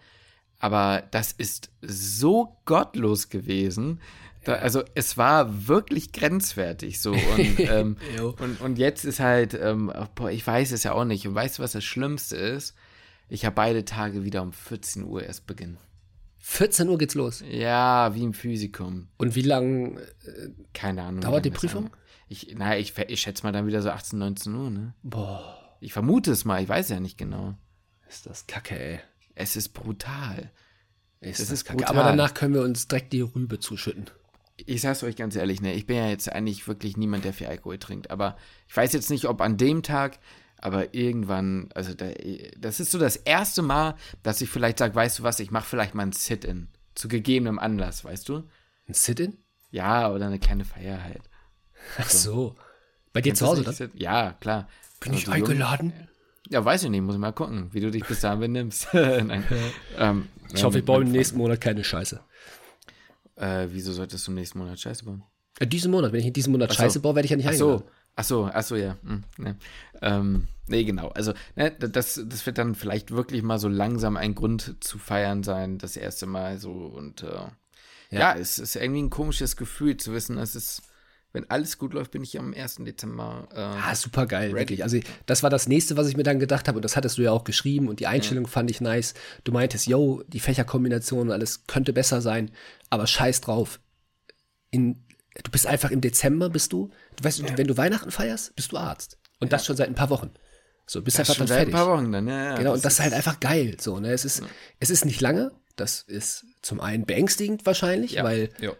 Aber das ist so gottlos gewesen. Da, also es war wirklich grenzwertig so. Und, ähm, und, und jetzt ist halt, ähm, boah, ich weiß es ja auch nicht. Und weißt du, was das Schlimmste ist? Ich habe beide Tage wieder um 14 Uhr erst beginnen. 14 Uhr geht's los. Ja, wie im Physikum. Und wie lang Keine Ahnung. Dauert die lange Prüfung? Ich, naja, ich, ich schätze mal dann wieder so 18, 19 Uhr, ne? Boah, Ich vermute es mal, ich weiß ja nicht genau. Ist das kacke, ey. Es ist brutal. Ist Das das, ist kacke. brutal. Aber danach können wir uns direkt die Rübe zuschütten. Ich sag's euch ganz ehrlich, ne, ich bin ja jetzt eigentlich wirklich niemand, der viel Alkohol trinkt, aber ich weiß jetzt nicht, ob an dem Tag, aber irgendwann, also da, das ist so das erste Mal, dass ich vielleicht sage, weißt du was, ich mache vielleicht mal ein Sit-in zu gegebenem Anlass, weißt du? Ein Sit-in? Ja, oder eine kleine Feier halt. Ach so. Bei dir zu Hause dann? nicht? Ja, klar. Bin ich Also, Junge- eingeladen? Ja, weiß ich nicht, muss ich mal gucken, wie du dich bis dahin benimmst. Ähm, Ich hoffe, ich baue im nächsten Monat keine Scheiße. Äh, wieso solltest du im nächsten Monat Scheiße bauen? Äh, diesen Monat, wenn ich in diesem Monat so. Scheiße baue, werde ich ja nicht eingeladen. so, ach so, ach so, ja. Hm, ne. Ähm, nee, genau. Also, ne, das, das wird dann vielleicht wirklich mal so langsam ein Grund zu feiern sein, das erste Mal so. Und äh, ja. es ist irgendwie ein komisches Gefühl zu wissen, es ist, wenn alles gut läuft, bin ich am 1. Dezember. Äh, Ah, super geil, wirklich. Also, das war das nächste, was ich mir dann gedacht habe, und das hattest du ja auch geschrieben, und die Einstellung fand ich nice. Du meintest, yo, die Fächerkombination und alles könnte besser sein, aber scheiß drauf. In, du bist einfach im Dezember, bist du, du weißt, wenn du Weihnachten feierst, bist du Arzt. Und das schon seit ein paar Wochen. So, bist das einfach schon dann seit ein fertig. paar Wochen dann, ja. ja Genau, und das ist halt einfach geil. So, ne? es, ist, es ist nicht lange. Das ist zum einen beängstigend wahrscheinlich, Ja. weil Ja.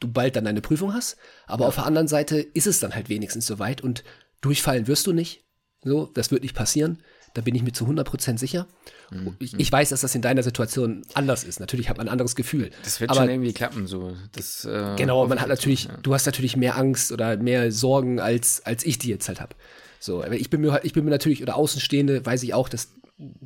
du bald dann deine Prüfung hast. Aber auf der anderen Seite ist es dann halt wenigstens soweit und durchfallen wirst du nicht. So, das wird nicht passieren. Da bin ich mir zu 100% sicher. Mhm. Ich, ich weiß, dass das in deiner Situation anders ist. Natürlich hat man ein anderes Gefühl. Das wird aber schon irgendwie klappen, so. Das, äh, Genau, man hat natürlich, ja. du hast natürlich mehr Angst oder mehr Sorgen, als, als ich die jetzt halt habe. So, ich bin mir, ich bin mir natürlich, oder Außenstehende, weiß ich auch, dass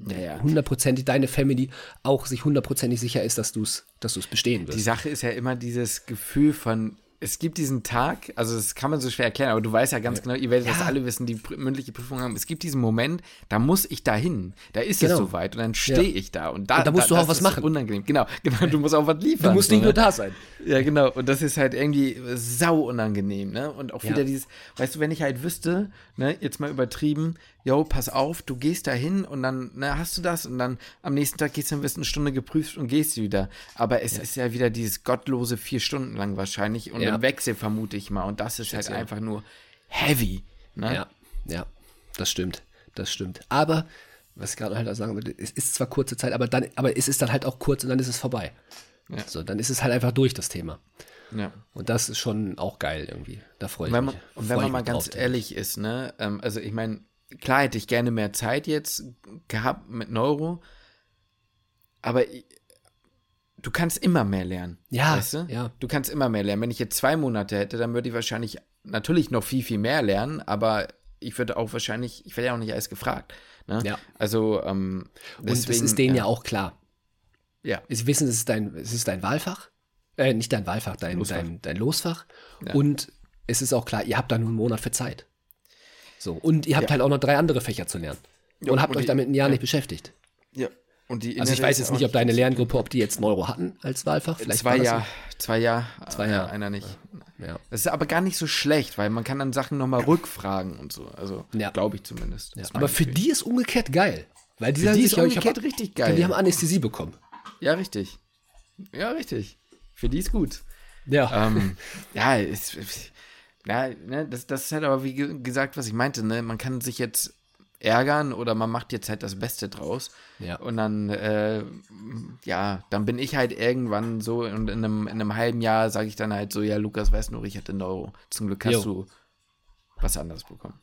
Ja, ja. hundertprozentig deine Family auch sich hundertprozentig sicher ist, dass du es dass du's bestehen wirst. Die Sache ist ja immer dieses Gefühl von, es gibt diesen Tag, also das kann man so schwer erklären, aber du weißt ja ganz genau, ihr werdet das Ja. alle wissen, die pr- mündliche Prüfung haben. Es gibt diesen Moment, da muss ich da hin, da ist Genau. es soweit und dann stehe ich da und da, Und da musst du auch das was ist machen. Unangenehm, genau, genau, du musst auch was liefern. du musst nicht ne? nur da sein. Ja, genau. Und das ist halt irgendwie sau unangenehm, ne? Und auch Ja. wieder dieses, weißt du, wenn ich halt wüsste, ne, jetzt mal übertrieben, yo, pass auf, du gehst da hin und dann, ne, hast du das und dann am nächsten Tag gehst du dann wirst eine Stunde geprüft und gehst wieder. Aber es ist ja wieder dieses gottlose vier Stunden lang wahrscheinlich und Ja. im Wechsel vermute ich mal. Und das ist halt ja. einfach nur heavy, ne? Ja, ja, das stimmt, das stimmt. Aber, was ich gerade halt auch sagen würde, es ist zwar kurze Zeit, aber dann, aber es ist dann halt auch kurz und dann ist es vorbei. Ja. So, dann ist es halt einfach durch, das Thema. ja. Und das ist schon auch geil irgendwie. Da freue ich wenn man, mich. und wenn man mal mich ganz ehrlich ist, ne, ähm, also ich meine, klar hätte ich gerne mehr Zeit jetzt gehabt mit Neuro, aber du kannst immer mehr lernen. Ja, weißt du? ja. Du kannst immer mehr lernen. Wenn ich jetzt zwei Monate hätte, dann würde ich wahrscheinlich natürlich noch viel, viel mehr lernen, aber ich würde auch wahrscheinlich, ich werde ja auch nicht alles gefragt. Ne? Ja. Also, ähm, Und das deswegen, ist denen ja ja auch klar. Ja. Sie wissen, es ist dein, es ist dein Wahlfach. Äh, nicht dein Wahlfach, dein Losfach. Dein, dein Losfach. Ja. Und es ist auch klar, ihr habt da nur einen Monat für Zeit. So. Und ihr habt Ja. halt auch noch drei andere Fächer zu lernen. Ja, und habt und euch die- damit ein Jahr ja. nicht beschäftigt. ja. Und die Also ich weiß ist jetzt nicht, ob deine Lerngruppe, ob die jetzt Neuro hatten als Wahlfach. Vielleicht zwei Jahre, zwei Jahre, Zwei äh, Jahre. einer nicht. Ja. Das ist aber gar nicht so schlecht, weil man kann dann Sachen nochmal rückfragen und so. Also, glaube ich zumindest. Aber für die ist umgekehrt geil. Weil die, Für die sich, ist ja, ich hab- umgekehrt richtig geil. Die haben Anästhesie bekommen. Ja, richtig. Ja, richtig. Für die ist gut. Ja. ähm, ja, es- Ja, ne, das, das ist halt aber wie ge- gesagt, was ich meinte, ne? Man kann sich jetzt ärgern oder man macht jetzt halt das Beste draus. Ja. Und dann, äh, ja, dann bin ich halt irgendwann so und in einem, in einem halben Jahr sage ich dann halt so, ja, Lukas, weißt du, ich hatte einen Euro. Zum Glück hast Jo. du was anderes bekommen.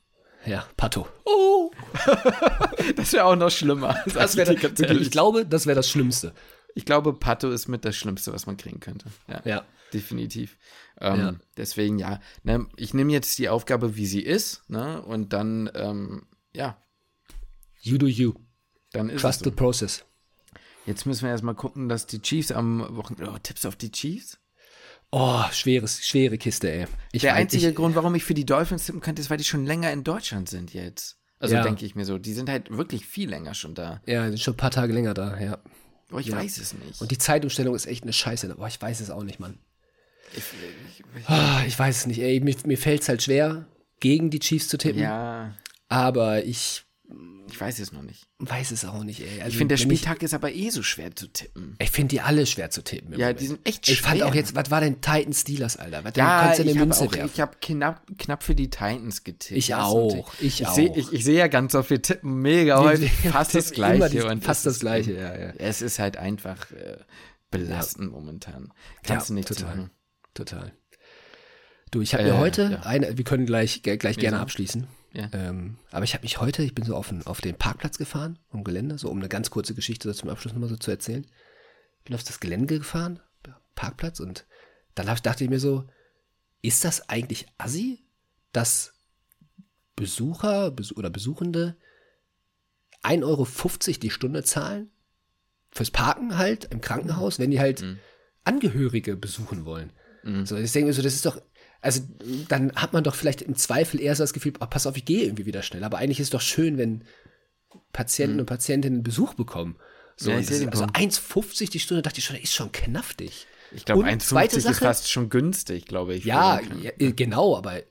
Ja, Pato. Oh, Das wäre auch noch schlimmer. das ich, ehrlich. ich glaube, das wäre das Schlimmste. ich glaube, Pato ist mit das Schlimmste, was man kriegen könnte. Ja. Ja. definitiv. Ähm, Ja. Deswegen, ja, ne, ich nehme jetzt die Aufgabe, wie sie ist, ne, und dann, ähm, ja, You do you. dann ist Trust es the so. process. Jetzt müssen wir erstmal gucken, dass die Chiefs am Wochenende, oh, Tipps auf die Chiefs? Oh, schweres, schwere Kiste, ey. Ich Der weiß- einzige ich, Grund, warum ich für die Dolphins tippen könnte, ist, weil die schon länger in Deutschland sind jetzt. Also Ja. denke ich mir so, die sind halt wirklich viel länger schon da. Ja, sind schon ein paar Tage länger da, ja. Aber ich Ja. weiß es nicht. Und die Zeitumstellung ist echt eine Scheiße. Boah, ich weiß es auch nicht, Mann. Ich, ich, ich, Ah, ich weiß es nicht, ey. Mir, mir fällt es halt schwer, gegen die Chiefs zu tippen. ja, Aber ich ich weiß es noch nicht. weiß es auch nicht, ey. Also, Ich finde, der Spieltag ist aber eh so schwer zu tippen. Ich finde die alle schwer zu tippen. Ja, Moment. die sind echt Ich fand schwer. auch jetzt, was war denn Titans Steelers, Alter? Was, Ja, ja ich habe ich habe knapp, knapp für die Titans getippt. Ich Das auch, ich ich auch. Sehe, ich, ich sehe ja ganz oft, wir tippen mega häufig fast das Gleiche. die- und fast das ist- Gleiche, ja, ja. Es ist halt einfach äh, belastend momentan. Kannst Ja, du nichts total. machen. Total. Du, ich habe Äh, mir heute ja. eine, wir können gleich, gleich gerne abschließen. Ja. Ähm, aber ich habe mich heute, ich bin so auf den, auf den Parkplatz gefahren, am Gelände, so um eine ganz kurze Geschichte zum Abschluss nochmal so zu erzählen. Bin auf das Gelände gefahren, Parkplatz, und dann hab, dachte ich mir so, ist das eigentlich assi, dass Besucher Besu oder Besuchende 1,50 Euro die Stunde zahlen? Fürs Parken halt im Krankenhaus, wenn die halt Angehörige besuchen wollen. So, ich denke mir so, das ist doch, also dann hat man doch vielleicht im Zweifel eher so das Gefühl, oh, pass auf, ich gehe irgendwie wieder schnell. Aber eigentlich ist es doch schön, wenn Patienten und Patientinnen Besuch bekommen. So, Ja, das ist, also Punkt. 1,50 die Stunde, dachte ich schon, ist schon knaftig. Ich glaube, Und 1,50 zweite ist fast schon günstig, glaube ich. Ja, ja, äh, genau, aber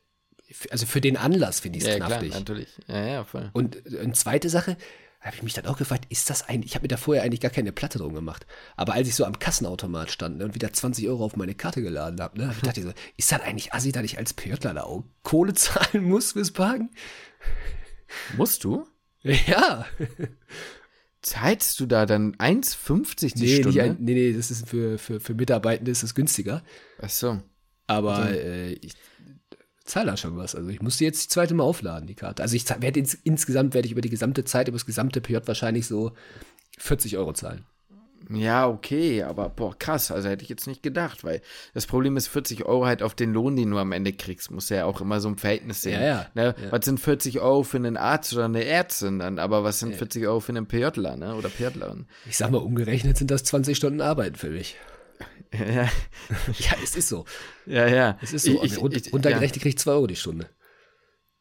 also für den Anlass finde ich es ja, klar, knaftig. natürlich. Ja, ja, voll. Und eine zweite Sache, habe ich mich dann auch gefragt, ist das eigentlich, ich habe mir da vorher eigentlich gar keine Platte drum gemacht. Aber als ich so am Kassenautomat stand ne, und wieder 20 Euro auf meine Karte geladen habe, ne, hab ich dachte so, ist das eigentlich assi, dass ich als PJler da auch Kohle zahlen muss fürs Parken? Musst du? Ja. Zahlst du da dann 1,50 die Nee, nicht Stunde? ein, nee, nee, das ist für, für, für Mitarbeitende ist das günstiger. Ach so. Aber äh, ich zahle da schon was. Also ich musste jetzt die zweite Mal aufladen, die Karte. Also ich werde ins, insgesamt werde ich über die gesamte Zeit, über das gesamte PJ wahrscheinlich so 40 Euro zahlen. Ja, okay, aber boah, krass, also hätte ich jetzt nicht gedacht, weil das Problem ist 40 Euro halt auf den Lohn, den du am Ende kriegst, muss ja auch immer so ein Verhältnis sehen. Ja, ja, Ne? ja. Was sind 40 Euro für einen Arzt oder eine Ärztin dann, aber was sind 40 Euro für einen PJler, ne, oder PJlerin? Ich sag mal, umgerechnet sind das 20 Stunden Arbeiten für mich. Ja, Ja, es ist so. ja, ja. Es ist so. Ich, Rund- ich, ich, runtergerechnet kriege ich 2 Euro die Stunde.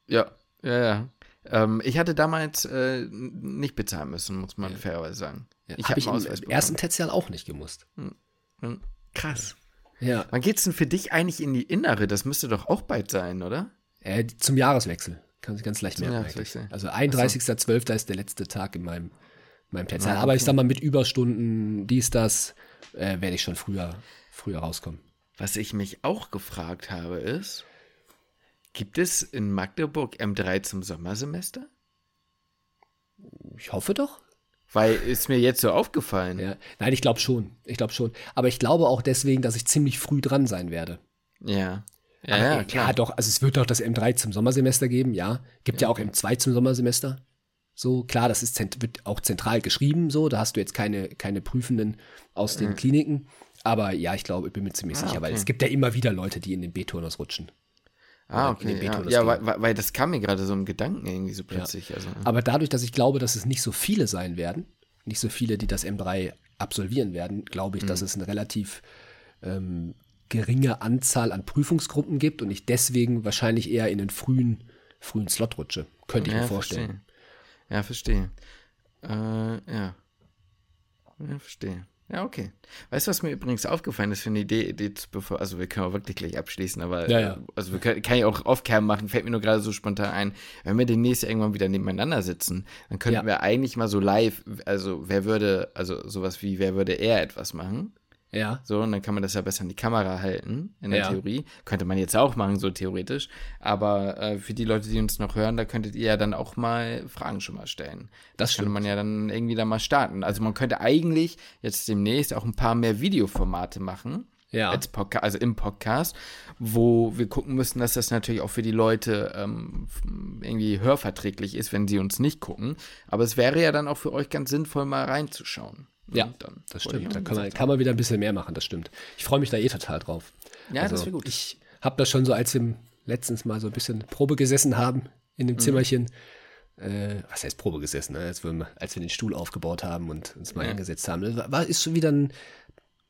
Ja, ja, ja. Ähm, ich hatte damals äh, nicht bezahlen müssen, muss man fairerweise sagen. Ja, ich habe ich einen im ersten Tertial auch nicht gemusst. bekommen. Krass. Ja. Wann geht's denn für dich eigentlich in die Innere? Das müsste doch auch bald sein, oder? Äh, zum Jahreswechsel. Kann sich ganz leicht Zum merken. Also 31.12. ist der letzte Tag in meinem, meinem Tertial. Ah, Aber ich okay. sag mal, mit Überstunden, dies, das, äh, werde ich schon früher, früher rauskommen. Was ich mich auch gefragt habe, ist, gibt es in Magdeburg M3 zum Sommersemester? Ich hoffe doch. Weil ist mir jetzt so aufgefallen. Ja. Nein, ich glaube schon. Ich glaube schon. Aber ich glaube auch deswegen, dass ich ziemlich früh dran sein werde. Ja. Ja, ja, klar. doch. Also es wird doch das M3 zum Sommersemester geben, ja. Gibt ja, auch M2 zum Sommersemester. So, klar, das ist wird auch zentral geschrieben, so. Da hast du jetzt keine, keine Prüfenden aus den Kliniken. Aber ja, ich glaube, ich bin mir ziemlich Ah, sicher, weil okay. es gibt ja immer wieder Leute, die in den B-Turnus rutschen. ah, oder in den okay. Ja, ja weil, weil- weil das kam mir gerade so im Gedanken irgendwie so plötzlich. Also, Aber dadurch, dass ich glaube, dass es nicht so viele sein werden, nicht so viele, die das M3 absolvieren werden, glaube ich, dass Mhm. es eine relativ ähm, geringe Anzahl an Prüfungsgruppen gibt und ich deswegen wahrscheinlich eher in den frühen, frühen Slot rutsche. Könnte ich ja, mir vorstellen. Verstehe. Ja, verstehe. Äh, ja. Ja, verstehe. Ja, okay. Weißt du, was mir übrigens aufgefallen ist für eine Idee, die jetzt bevor, also wir können auch wirklich gleich abschließen, aber Ja, ja. äh, also wir können, kann ich auch off-cam machen, fällt mir nur gerade so spontan ein. Wenn wir demnächst irgendwann wieder nebeneinander sitzen, dann könnten Ja. wir eigentlich mal so live, also wer würde, also sowas wie, wer würde er etwas machen? Ja. So, und dann kann man das ja besser in die Kamera halten, in der Ja. Theorie. Könnte man jetzt auch machen, so theoretisch. Aber äh, für die Leute, die uns noch hören, da könntet ihr ja dann auch mal Fragen schon mal stellen. Das könnte stimmt. man ja dann irgendwie da mal starten. Also man könnte eigentlich jetzt demnächst auch ein paar mehr Videoformate machen. Ja. Als Podca also im Podcast, wo wir gucken müssen, dass das natürlich auch für die Leute ähm, irgendwie hörverträglich ist, wenn sie uns nicht gucken. Aber es wäre ja dann auch für euch ganz sinnvoll, mal reinzuschauen. Ja, das stimmt. Da kann man, kann man wieder ein bisschen mehr machen, das stimmt. Ich freue mich da eh total drauf. Ja, das Also, wäre gut. Ich habe das schon so, als wir letztens mal so ein bisschen Probe gesessen haben in Mhm. dem Zimmerchen. Äh, was heißt Probe gesessen? Ne? Als, wir, als wir den Stuhl aufgebaut haben und uns mal Ja. hingesetzt haben. Das War, ist schon wieder ein.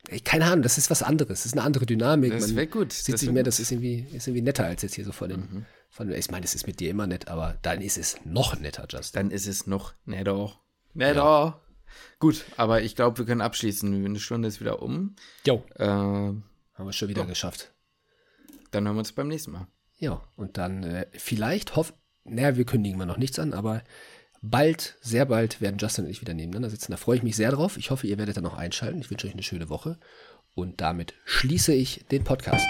ey, Keine Ahnung, das ist was anderes. Das ist eine andere Dynamik. Das Man wär gut. Sieht Das sich mehr, gut. Mhm. das ist irgendwie, ist irgendwie netter als jetzt hier so von dem. Von, ich meine, es ist mit dir immer nett, aber dann ist es noch netter, Justin. dann ist es noch netter. Netter. Gut, aber ich glaube, wir können abschließen. Eine Stunde ist wieder um. Jo, Äh, haben wir schon wieder geschafft. dann hören wir uns beim nächsten Mal. Ja, und dann äh, vielleicht hoff, naja, wir kündigen mal noch nichts an, aber bald, sehr bald werden Justin und ich wieder nebeneinander sitzen. Da freue ich mich sehr drauf. Ich hoffe, ihr werdet dann noch einschalten. Ich wünsche euch eine schöne Woche und damit schließe ich den Podcast.